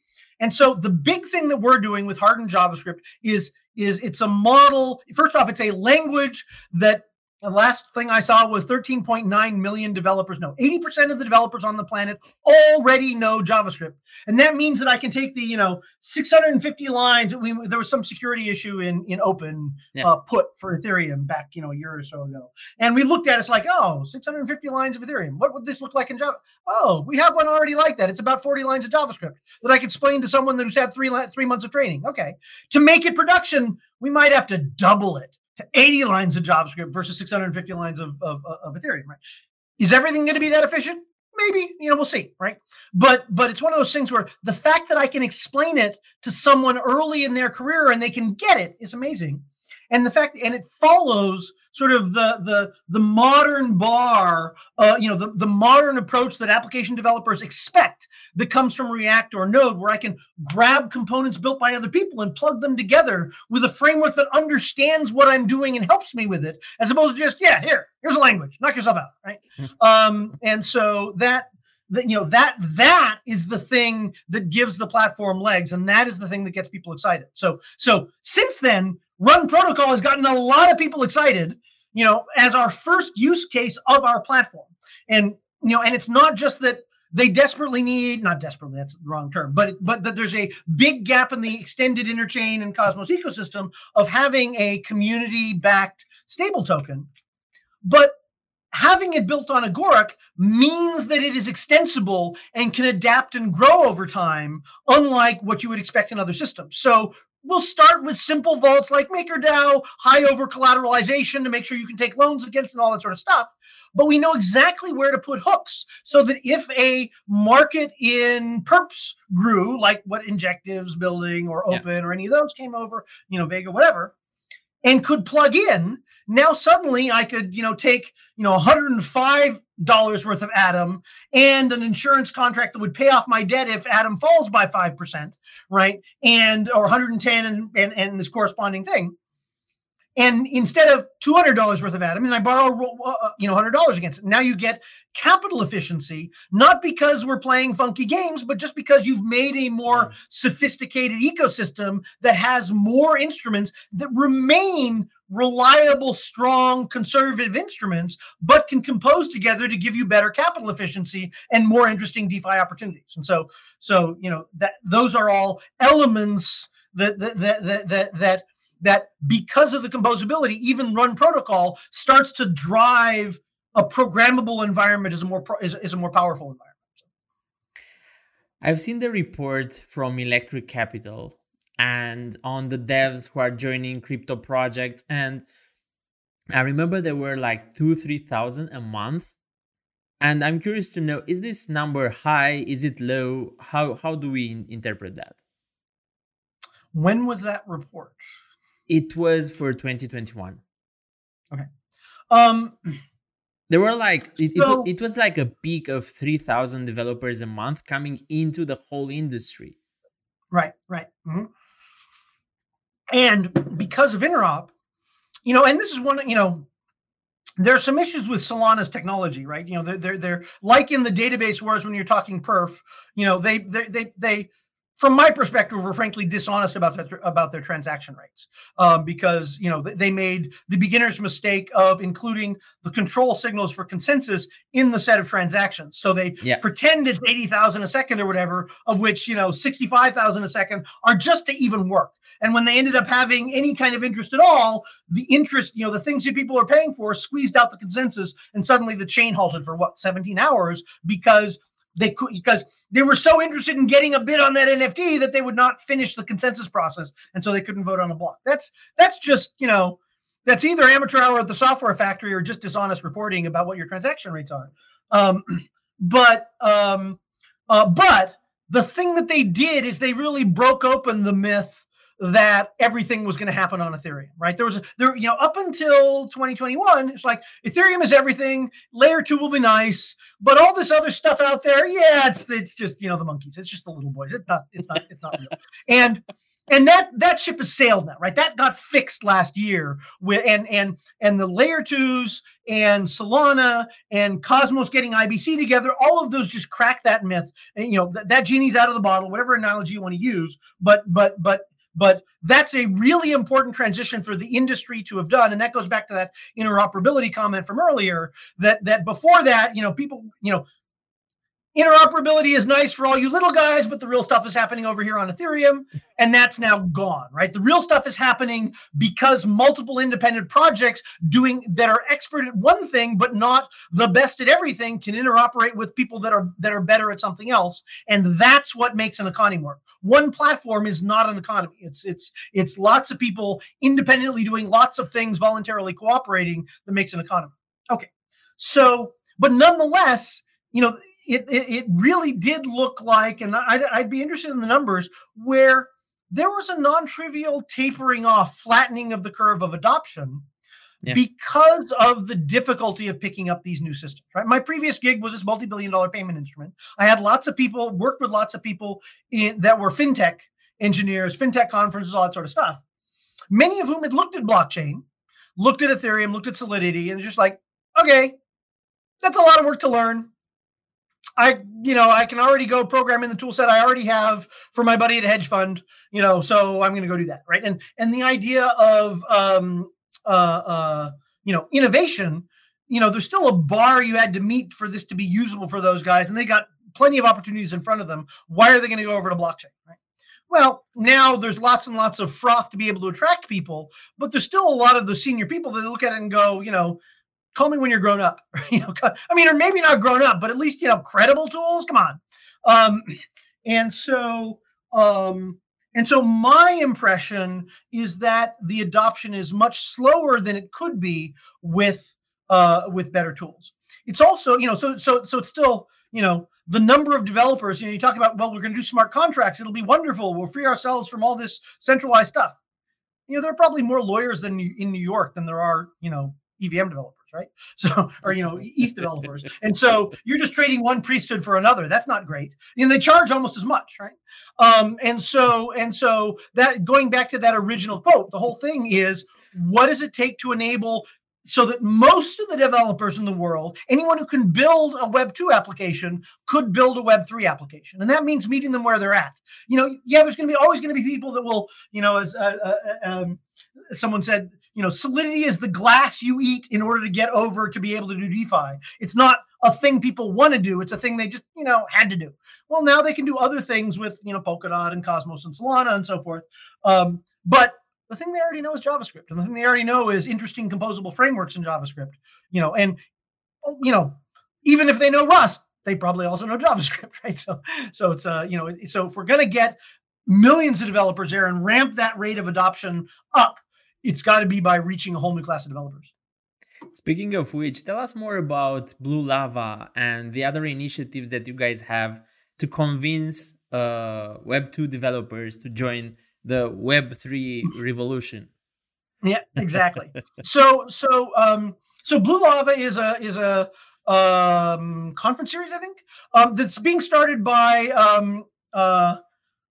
and so the big thing that we're doing with hardened javascript is is it's a model. First off, it's a language that the last thing I saw was 13.9 million developers know. 80% of the developers on the planet already know JavaScript. And that means that I can take the, you know, 650 lines. We, there was some security issue in, in open yeah. uh, put for Ethereum back, you know, a year or so ago. And we looked at it, it's like, oh, 650 lines of Ethereum. What would this look like in Java? Oh, we have one already like that. It's about 40 lines of JavaScript that I could explain to someone who's had three, three months of training. Okay. To make it production, we might have to double it to 80 lines of JavaScript versus 650 lines of, of, of Ethereum, right? Is everything going to be that efficient? maybe you know we'll see right but but it's one of those things where the fact that i can explain it to someone early in their career and they can get it is amazing and the fact and it follows sort of the the the modern bar uh, you know the, the modern approach that application developers expect that comes from react or node where i can grab components built by other people and plug them together with a framework that understands what i'm doing and helps me with it as opposed to just yeah here here's a language knock yourself out right? Um, and so that that you know that that is the thing that gives the platform legs and that is the thing that gets people excited. So so since then run protocol has gotten a lot of people excited you know as our first use case of our platform and you know and it's not just that they desperately need not desperately that's the wrong term but but that there's a big gap in the extended interchain and cosmos ecosystem of having a community backed stable token but having it built on Agoric means that it is extensible and can adapt and grow over time, unlike what you would expect in other systems. So we'll start with simple vaults like MakerDAO, high over collateralization to make sure you can take loans against and all that sort of stuff. But we know exactly where to put hooks so that if a market in perps grew, like what Injectives building or Open yeah. or any of those came over, you know, Vega, whatever, and could plug in, now suddenly I could, you know, take, you know, $105 worth of Atom and an insurance contract that would pay off my debt if Atom falls by 5%, right? And or 110 and and, and this corresponding thing. And instead of $200 worth of Atom, and I borrow, uh, uh, you know, $100 against it. Now you get capital efficiency, not because we're playing funky games, but just because you've made a more sophisticated ecosystem that has more instruments that remain reliable, strong, conservative instruments, but can compose together to give you better capital efficiency and more interesting DeFi opportunities. And so, so you know that those are all elements that that that that that, that because of the composability, even run protocol starts to drive a programmable environment is a more pro, is, is a more powerful environment. I've seen the report from Electric Capital and on the devs who are joining crypto projects. And I remember there were like two, 3,000 a month. And I'm curious to know, is this number high? Is it low? How, how do we interpret that? When was that report? It was for 2021. Okay. Um, there were like it, so, it, it, was like a peak of 3000 developers a month coming into the whole industry right right mm-hmm. And because of interop, you know, and this is one, you know, there are some issues with Solana's technology, right? You know, they're they're, they're like in the database wars when you're talking perf, you know, they they they they from my perspective, were frankly dishonest about that, about their transaction rates um, because you know they made the beginner's mistake of including the control signals for consensus in the set of transactions. So they yeah. pretend it's eighty thousand a second or whatever, of which you know sixty five thousand a second are just to even work. And when they ended up having any kind of interest at all, the interest, you know, the things that people are paying for squeezed out the consensus, and suddenly the chain halted for what 17 hours because they could because they were so interested in getting a bid on that NFT that they would not finish the consensus process, and so they couldn't vote on the block. That's that's just you know that's either amateur hour at the software factory or just dishonest reporting about what your transaction rates are. Um, but um, uh, but the thing that they did is they really broke open the myth that everything was going to happen on Ethereum, right? There was there, you know, up until 2021, it's like Ethereum is everything. Layer two will be nice, but all this other stuff out there, yeah, it's it's just you know the monkeys. It's just the little boys. It's not it's not it's not real. And and that that ship has sailed now, right? That got fixed last year with and and and the layer twos and Solana and Cosmos getting IBC together, all of those just crack that myth. And you know, th- that genie's out of the bottle, whatever analogy you want to use. But but but but that's a really important transition for the industry to have done. And that goes back to that interoperability comment from earlier that that before that, you know, people, you know, interoperability is nice for all you little guys, but the real stuff is happening over here on Ethereum, and that's now gone, right? The real stuff is happening because multiple independent projects doing that are expert at one thing but not the best at everything can interoperate with people that are that are better at something else, and that's what makes an economy work. One platform is not an economy. It's it's it's lots of people independently doing lots of things, voluntarily cooperating that makes an economy. Okay, so but nonetheless, you know it, it, it really did look like, and I'd, I'd be interested in the numbers where there was a non-trivial tapering off, flattening of the curve of adoption. Yeah. Because of the difficulty of picking up these new systems, right? My previous gig was this multi-billion-dollar payment instrument. I had lots of people, worked with lots of people in, that were fintech engineers, fintech conferences, all that sort of stuff. Many of whom had looked at blockchain, looked at Ethereum, looked at Solidity, and just like, okay, that's a lot of work to learn. I, you know, I can already go program in the tool set I already have for my buddy at a hedge fund, you know, so I'm going to go do that, right? And and the idea of, um, uh, uh, you know, innovation, you know, there's still a bar you had to meet for this to be usable for those guys, and they got plenty of opportunities in front of them. Why are they going to go over to blockchain, right? Well, now there's lots and lots of froth to be able to attract people, but there's still a lot of the senior people that look at it and go, you know, call me when you're grown up. you know, I mean, or maybe not grown up, but at least you know, credible tools. Come on. Um, and so, um, and so my impression is that the adoption is much slower than it could be with uh, with better tools. It's also, you know, so so so it's still, you know, the number of developers. You know, you talk about, well, we're going to do smart contracts. It'll be wonderful. We'll free ourselves from all this centralized stuff. You know, there are probably more lawyers than in New York than there are, you know, EVM developers right? So, or you know, ETH developers, and so you're just trading one priesthood for another. That's not great, and they charge almost as much, right? Um, and so, and so that going back to that original quote, the whole thing is, what does it take to enable so that most of the developers in the world, anyone who can build a Web 2 application could build a Web 3 application. And that means meeting them where they're at. You know, yeah, there's going to be always going to be people that will, you know, as uh, uh, um, someone said, you know, solidity is the glass you eat in order to get over to be able to do DeFi. It's not a thing people want to do. It's a thing they just, you know, had to do. Well, now they can do other things with, you know, Polkadot and Cosmos and Solana and so forth. Um, but the thing they already know is JavaScript, and the thing they already know is interesting composable frameworks in JavaScript. You know, and you know, even if they know Rust, they probably also know JavaScript, right? So, so it's uh, you know, so if we're gonna get millions of developers there and ramp that rate of adoption up, it's got to be by reaching a whole new class of developers. Speaking of which, tell us more about Blue Lava and the other initiatives that you guys have to convince uh, Web2 developers to join the Web3 revolution. Yeah, exactly. so, so, um, so Blue Lava is a is a um, conference series, I think, um, that's being started by um, uh,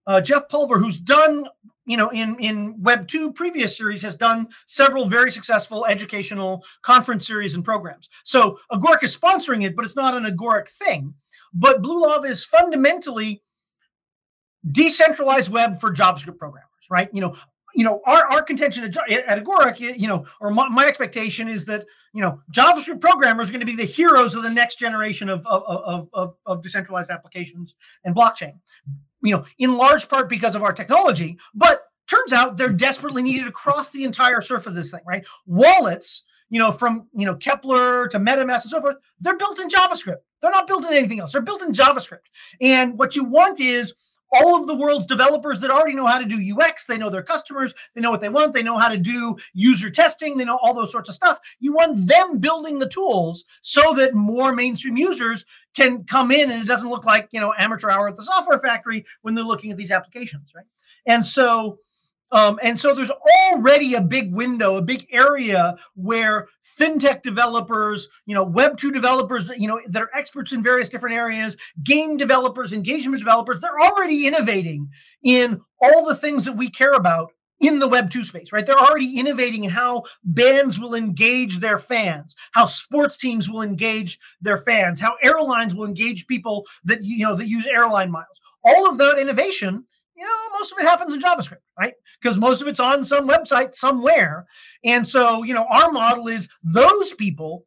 uh, Jeff Pulver, who's done you know, in in Web two previous series has done several very successful educational conference series and programs. So Agoric is sponsoring it, but it's not an Agoric thing. But Blue Lava is fundamentally decentralized web for JavaScript programmers, right? You know, you know, our, our contention at, at Agoric, you know, or my, my, expectation is that, you know, JavaScript programmers are going to be the heroes of the next generation of, of, of, of, of decentralized applications and blockchain you know, in large part because of our technology, but turns out they're desperately needed across the entire surface of this thing, right? Wallets, you know, from you know Keplr to MetaMask and so forth, they're built in JavaScript. They're not built in anything else. They're built in JavaScript. And what you want is all of the world's developers that already know how to do UX, they know their customers, they know what they want, they know how to do user testing, they know all those sorts of stuff. You want them building the tools so that more mainstream users can come in and it doesn't look like, you know, amateur hour at the software factory when they're looking at these applications, right? And so um, and so there's already a big window, a big area where fintech developers, you know, Web 2 developers, you know, that are experts in various different areas, game developers, engagement developers, they're already innovating in all the things that we care about in the Web 2 space, right? They're already innovating in how bands will engage their fans, how sports teams will engage their fans, how airlines will engage people that, you know, that use airline miles. All of that innovation you know, most of it happens in JavaScript, right? Because most of it's on some website somewhere. And so, you know, our model is those people,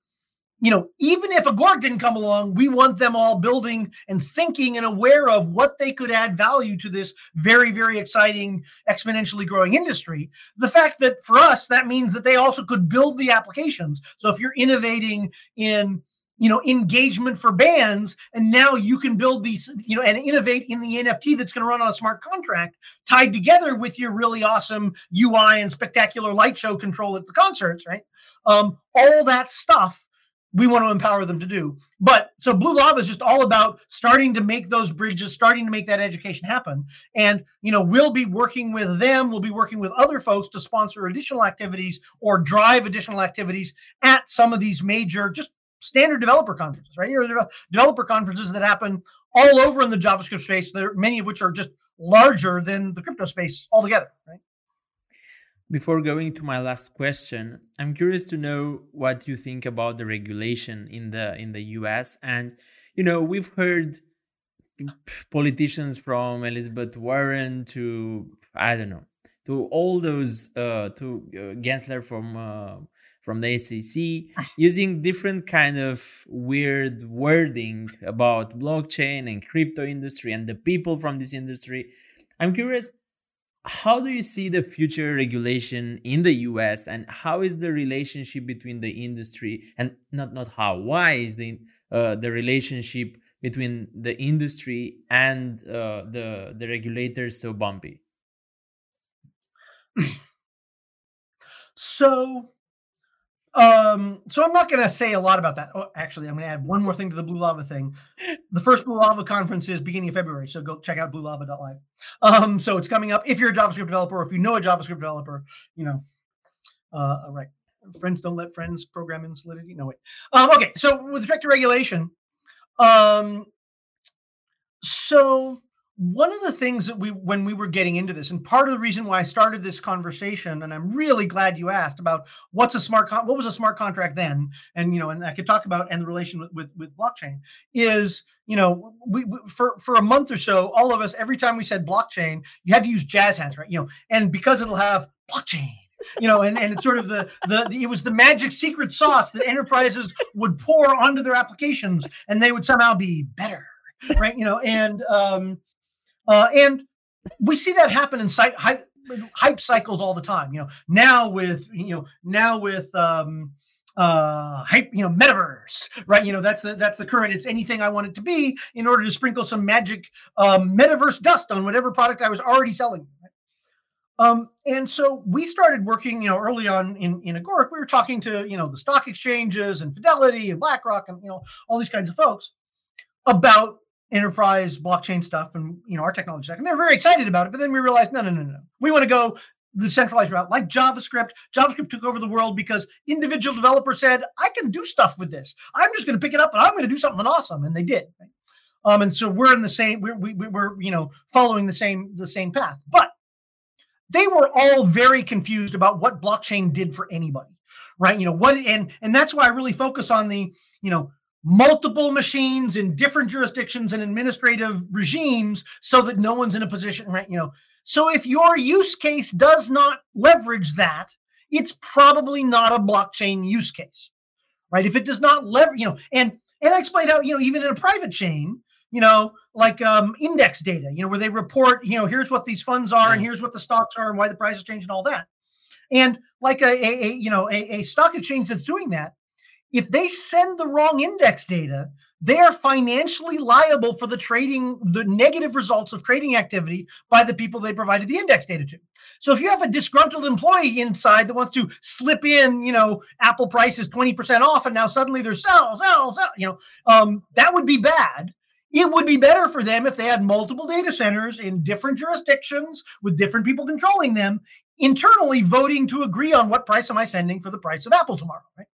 you know, even if Agoric didn't come along, we want them all building and thinking and aware of what they could add value to this very, very exciting, exponentially growing industry. The fact that for us, that means that they also could build the applications. So if you're innovating in you know engagement for bands and now you can build these you know and innovate in the nft that's going to run on a smart contract tied together with your really awesome ui and spectacular light show control at the concerts right um, all that stuff we want to empower them to do. But so Blue Lava is just all about starting to make those bridges, starting to make that education happen. And you know, we'll be working with them, we'll be working with other folks to sponsor additional activities or drive additional activities at some of these major just standard developer conferences, right? Here are developer conferences that happen all over in the JavaScript space, there many of which are just larger than the crypto space altogether, right? Before going to my last question, I'm curious to know what you think about the regulation in the in the US and you know, we've heard politicians from Elizabeth Warren to I don't know, to all those uh to uh, Gensler from uh, from the SEC using different kind of weird wording about blockchain and crypto industry and the people from this industry. I'm curious how do you see the future regulation in the US and how is the relationship between the industry and not not how why is the uh, the relationship between the industry and uh, the the regulators so bumpy so um, so I'm not going to say a lot about that. Oh, actually, I'm going to add one more thing to the Blue Lava thing. The first Blue Lava conference is beginning of February, so go check out bluelava.live. Um, so it's coming up. If you're a JavaScript developer, or if you know a JavaScript developer, you know, uh, right. Friends don't let friends program in Solidity. No wait. Um, okay, so with respect to regulation, um, so one of the things that we when we were getting into this and part of the reason why i started this conversation and i'm really glad you asked about what's a smart con- what was a smart contract then and you know and i could talk about and the relation with with, with blockchain is you know we, we, for for a month or so all of us every time we said blockchain you had to use jazz hands right you know and because it'll have blockchain you know, and, and it's sort of the, the, the it was the magic secret sauce that enterprises would pour onto their applications and they would somehow be better, right? You know, and um, uh, and we see that happen in site hype, hype cycles all the time. You know, now with you know now with um, uh hype you know metaverse right? You know that's the that's the current. It's anything i want it to be in order to sprinkle some magic um, metaverse dust on whatever product i was already selling um and so we started working you know early on in in agoric. We were talking to you know the stock exchanges and fidelity and blackrock and you know all these kinds of folks about enterprise blockchain stuff and you know our technology stack, and they're very excited about it. But then we realized, no, no, no, no, we want to go the centralized route, like JavaScript. JavaScript took over the world because individual developers said, I can do stuff with this. I'm just going to pick it up and I'm going to do something awesome, and they did. Um, and so we're in the same, we're, we, we're you know following the same the same path, but they were all very confused about what blockchain did for anybody, right? You know what, and and that's why I really focus on the you know multiple machines in different jurisdictions and administrative regimes so that no one's in a position right you know. So if your use case does not leverage that it's probably not a blockchain use case right? If it does not leverage you know and and i explained how you know even in a private chain you know like um, index data you know where they report you know here's what these funds are and here's what the stocks are and why the prices change and all that. And like a, a, a you know a, a stock exchange that's doing that if they send the wrong index data, they are financially liable for the trading, the negative results of trading activity by the people they provided the index data to. So if you have a disgruntled employee inside that wants to slip in, you know, Apple price is 20% off and now suddenly they're sell, sell, sell, you know, um, that would be bad. It would be better for them if they had multiple data centers in different jurisdictions with different people controlling them, internally voting to agree on what price am I sending for the price of Apple tomorrow, right?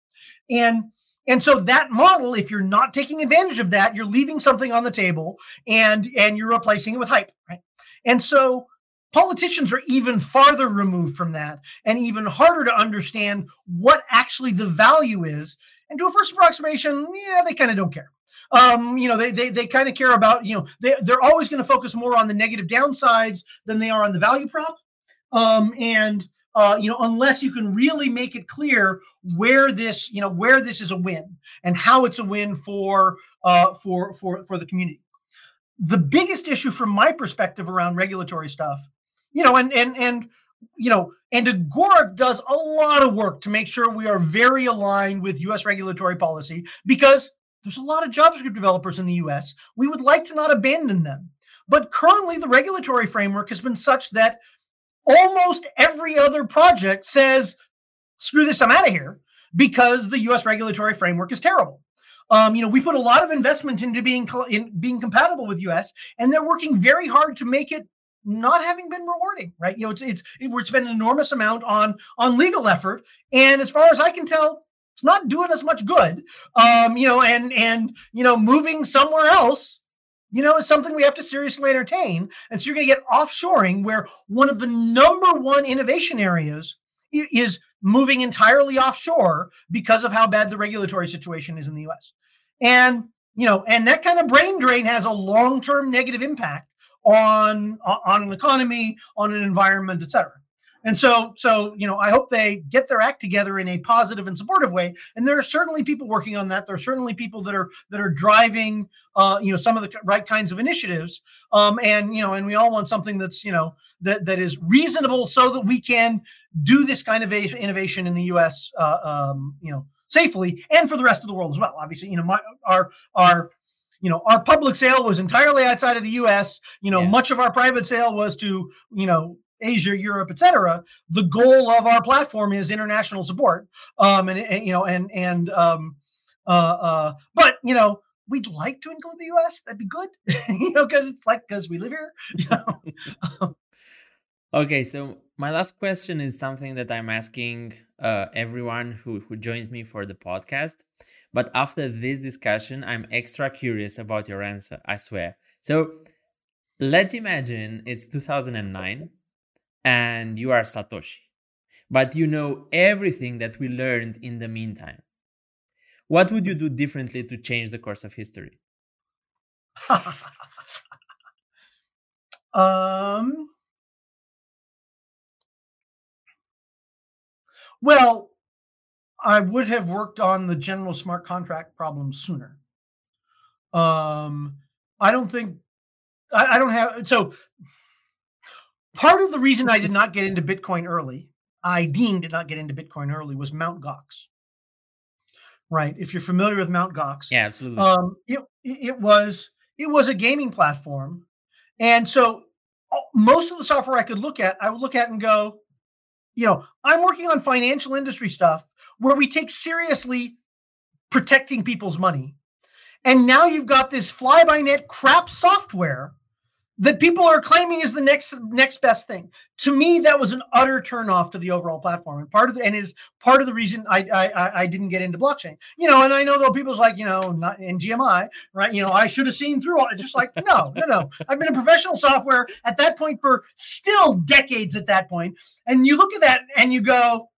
And and so that model, if you're not taking advantage of that, you're leaving something on the table and and you're replacing it with hype, right? And so politicians are even farther removed from that and even harder to understand what actually the value is. And to a first approximation, yeah, they kind of don't care. Um, you know, they they, they kind of care about, you know, they, they're always going to focus more on the negative downsides than they are on the value prop. Um, and uh, you know, unless you can really make it clear where this, you know, where this is a win and how it's a win for uh, for for for the community. The biggest issue from my perspective around regulatory stuff, you know, and and and you know, and Agoric does a lot of work to make sure we are very aligned with U.S. regulatory policy because there's a lot of JavaScript developers in the U.S. We would like to not abandon them, but currently the regulatory framework has been such that almost every other project says, screw this, I'm out of here. because the U.S. regulatory framework is terrible. Um, you know, we put a lot of investment into being in being compatible with U.S. and they're working very hard to make it not having been rewarding, right? You know, it's it's it's been an enormous amount on on legal effort, and as far as I can tell, it's not doing us much good. Um, you know, and and you know, moving somewhere else, you know, is something we have to seriously entertain. And so you're going to get offshoring, where one of the number one innovation areas is moving entirely offshore because of how bad the regulatory situation is in the U.S. And you know, and that kind of brain drain has a long-term negative impact on on an economy, on an environment, et cetera. And so, so you know, I hope they get their act together in a positive and supportive way. And there are certainly people working on that. There are certainly people that are that are driving, uh, you know, some of the right kinds of initiatives. Um, and you know, and we all want something that's you know that that is reasonable, so that we can do this kind of innovation in the U.S. Uh, um, you know, safely, and for the rest of the world as well. Obviously, you know, my our our you know our public sale was entirely outside of the us you know yeah. much of our private sale was to you know asia europe etc the goal of our platform is international support um and, and you know and and um uh uh but you know we'd like to include the us that'd be good you know because it's like because we live here you know okay so my last question is something that i'm asking uh everyone who who joins me for the podcast but after this discussion, I'm extra curious about your answer, I swear. So let's imagine it's 2009 and you are Satoshi, but you know everything that we learned in the meantime. What would you do differently to change the course of history? um, well, I would have worked on the general smart contract problem sooner. Um, I don't think I, I don't have so part of the reason I did not get into Bitcoin early, I Dean did not get into Bitcoin early, was Mount Gox. Right. If you're familiar with Mount Gox. Yeah, absolutely. Um, it it was it was a gaming platform. And so most of the software I could look at, I would look at and go, you know, I'm working on financial industry stuff where we take seriously protecting people's money. And now you've got this fly by net crap software that people are claiming is the next next best thing. To me, that was an utter turnoff to the overall platform, and part of the and is part of the reason I I I didn't get into blockchain. You know, and I know though people's like you know not in GMI, right? You know, I should have seen through it. Just like no, no, no. I've been a professional software at that point for still decades at that point. point, and you look at that and you go,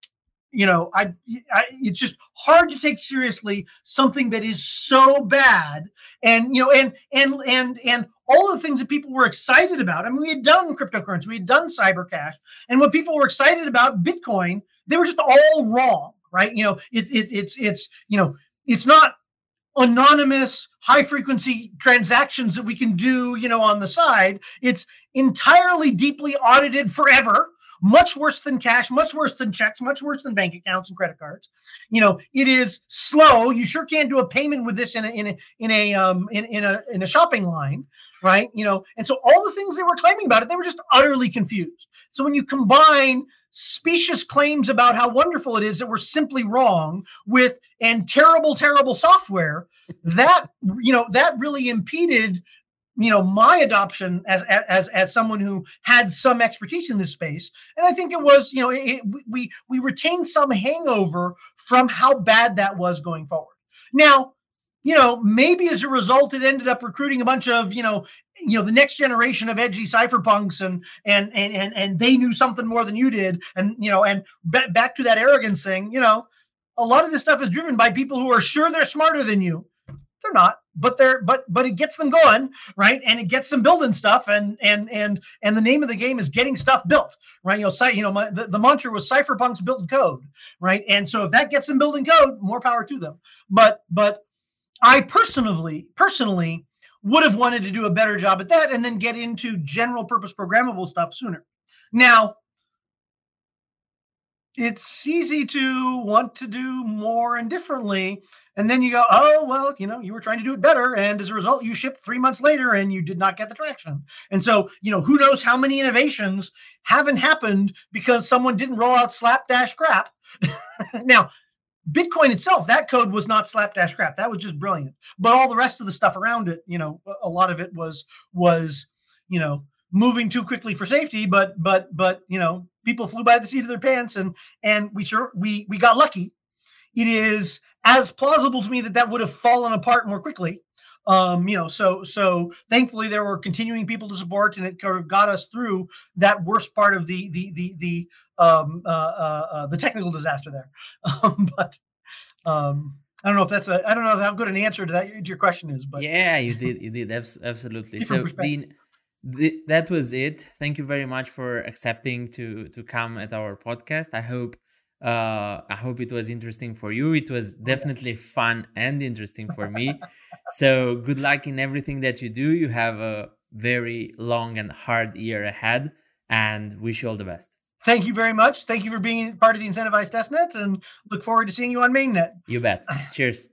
you know I, I, it's just hard to take seriously something that is so bad and you know and and and and all the things that people were excited about i mean we had done cryptocurrency we had done cybercash and what people were excited about bitcoin they were just all wrong right you know it, it it's it's you know it's not anonymous high frequency transactions that we can do you know on the side it's entirely deeply audited forever much worse than cash, much worse than checks, much worse than bank accounts and credit cards. You know, it is slow. You sure can't do a payment with this in a in a in a um in, in a in a shopping line, right? You know, and so all the things they were claiming about it, they were just utterly confused. So when you combine specious claims about how wonderful it is that were simply wrong with and terrible, terrible software, that you know that really impeded you know my adoption as as as someone who had some expertise in this space and i think it was you know it, we we retained some hangover from how bad that was going forward now you know maybe as a result it ended up recruiting a bunch of you know you know the next generation of edgy cypherpunks and and and and, and they knew something more than you did. And you know and b- back to that arrogance thing you know a lot of this stuff is driven by people who are sure they're smarter than you. They're not but they're but but it gets them going right? And it gets them building stuff and and and and the name of the game is getting stuff built right? You know you know my, the, the mantra was cypherpunks built code right? And so if that gets them building code more power to them. But but i personally personally would have wanted to do a better job at that and then get into general purpose programmable stuff sooner. Now it's easy to want to do more and differently and then you go oh well you know you were trying to do it better and as a result you shipped three months later and you did not get the traction. And so you know who knows how many innovations haven't happened because someone didn't roll out slapdash crap. Now Bitcoin itself, that code was not slapdash crap. That was just brilliant. But all the rest of the stuff around it, you know, a lot of it was was, you know, moving too quickly for safety. But but but you know, people flew by the seat of their pants, and and we sure we we got lucky. It is as plausible to me that that would have fallen apart more quickly. Um, you know, so so thankfully there were continuing people to support, and it kind of got us through that worst part of the the the the um, uh, uh, uh, the technical disaster there. Um, but um, I don't know if that's a I don't know how good an answer to that to your question is, but yeah, you did you did absolutely. So Dean, the, that was it. Thank you very much for accepting to to come at our podcast. I hope uh, I hope it was interesting for you. It was definitely fun and interesting for me. so good luck in everything that you do. You have a very long and hard year ahead, and wish you all the best. Thank you very much. Thank you for being part of the Incentivized Testnet, and look forward to seeing you on Mainnet. You bet. Cheers.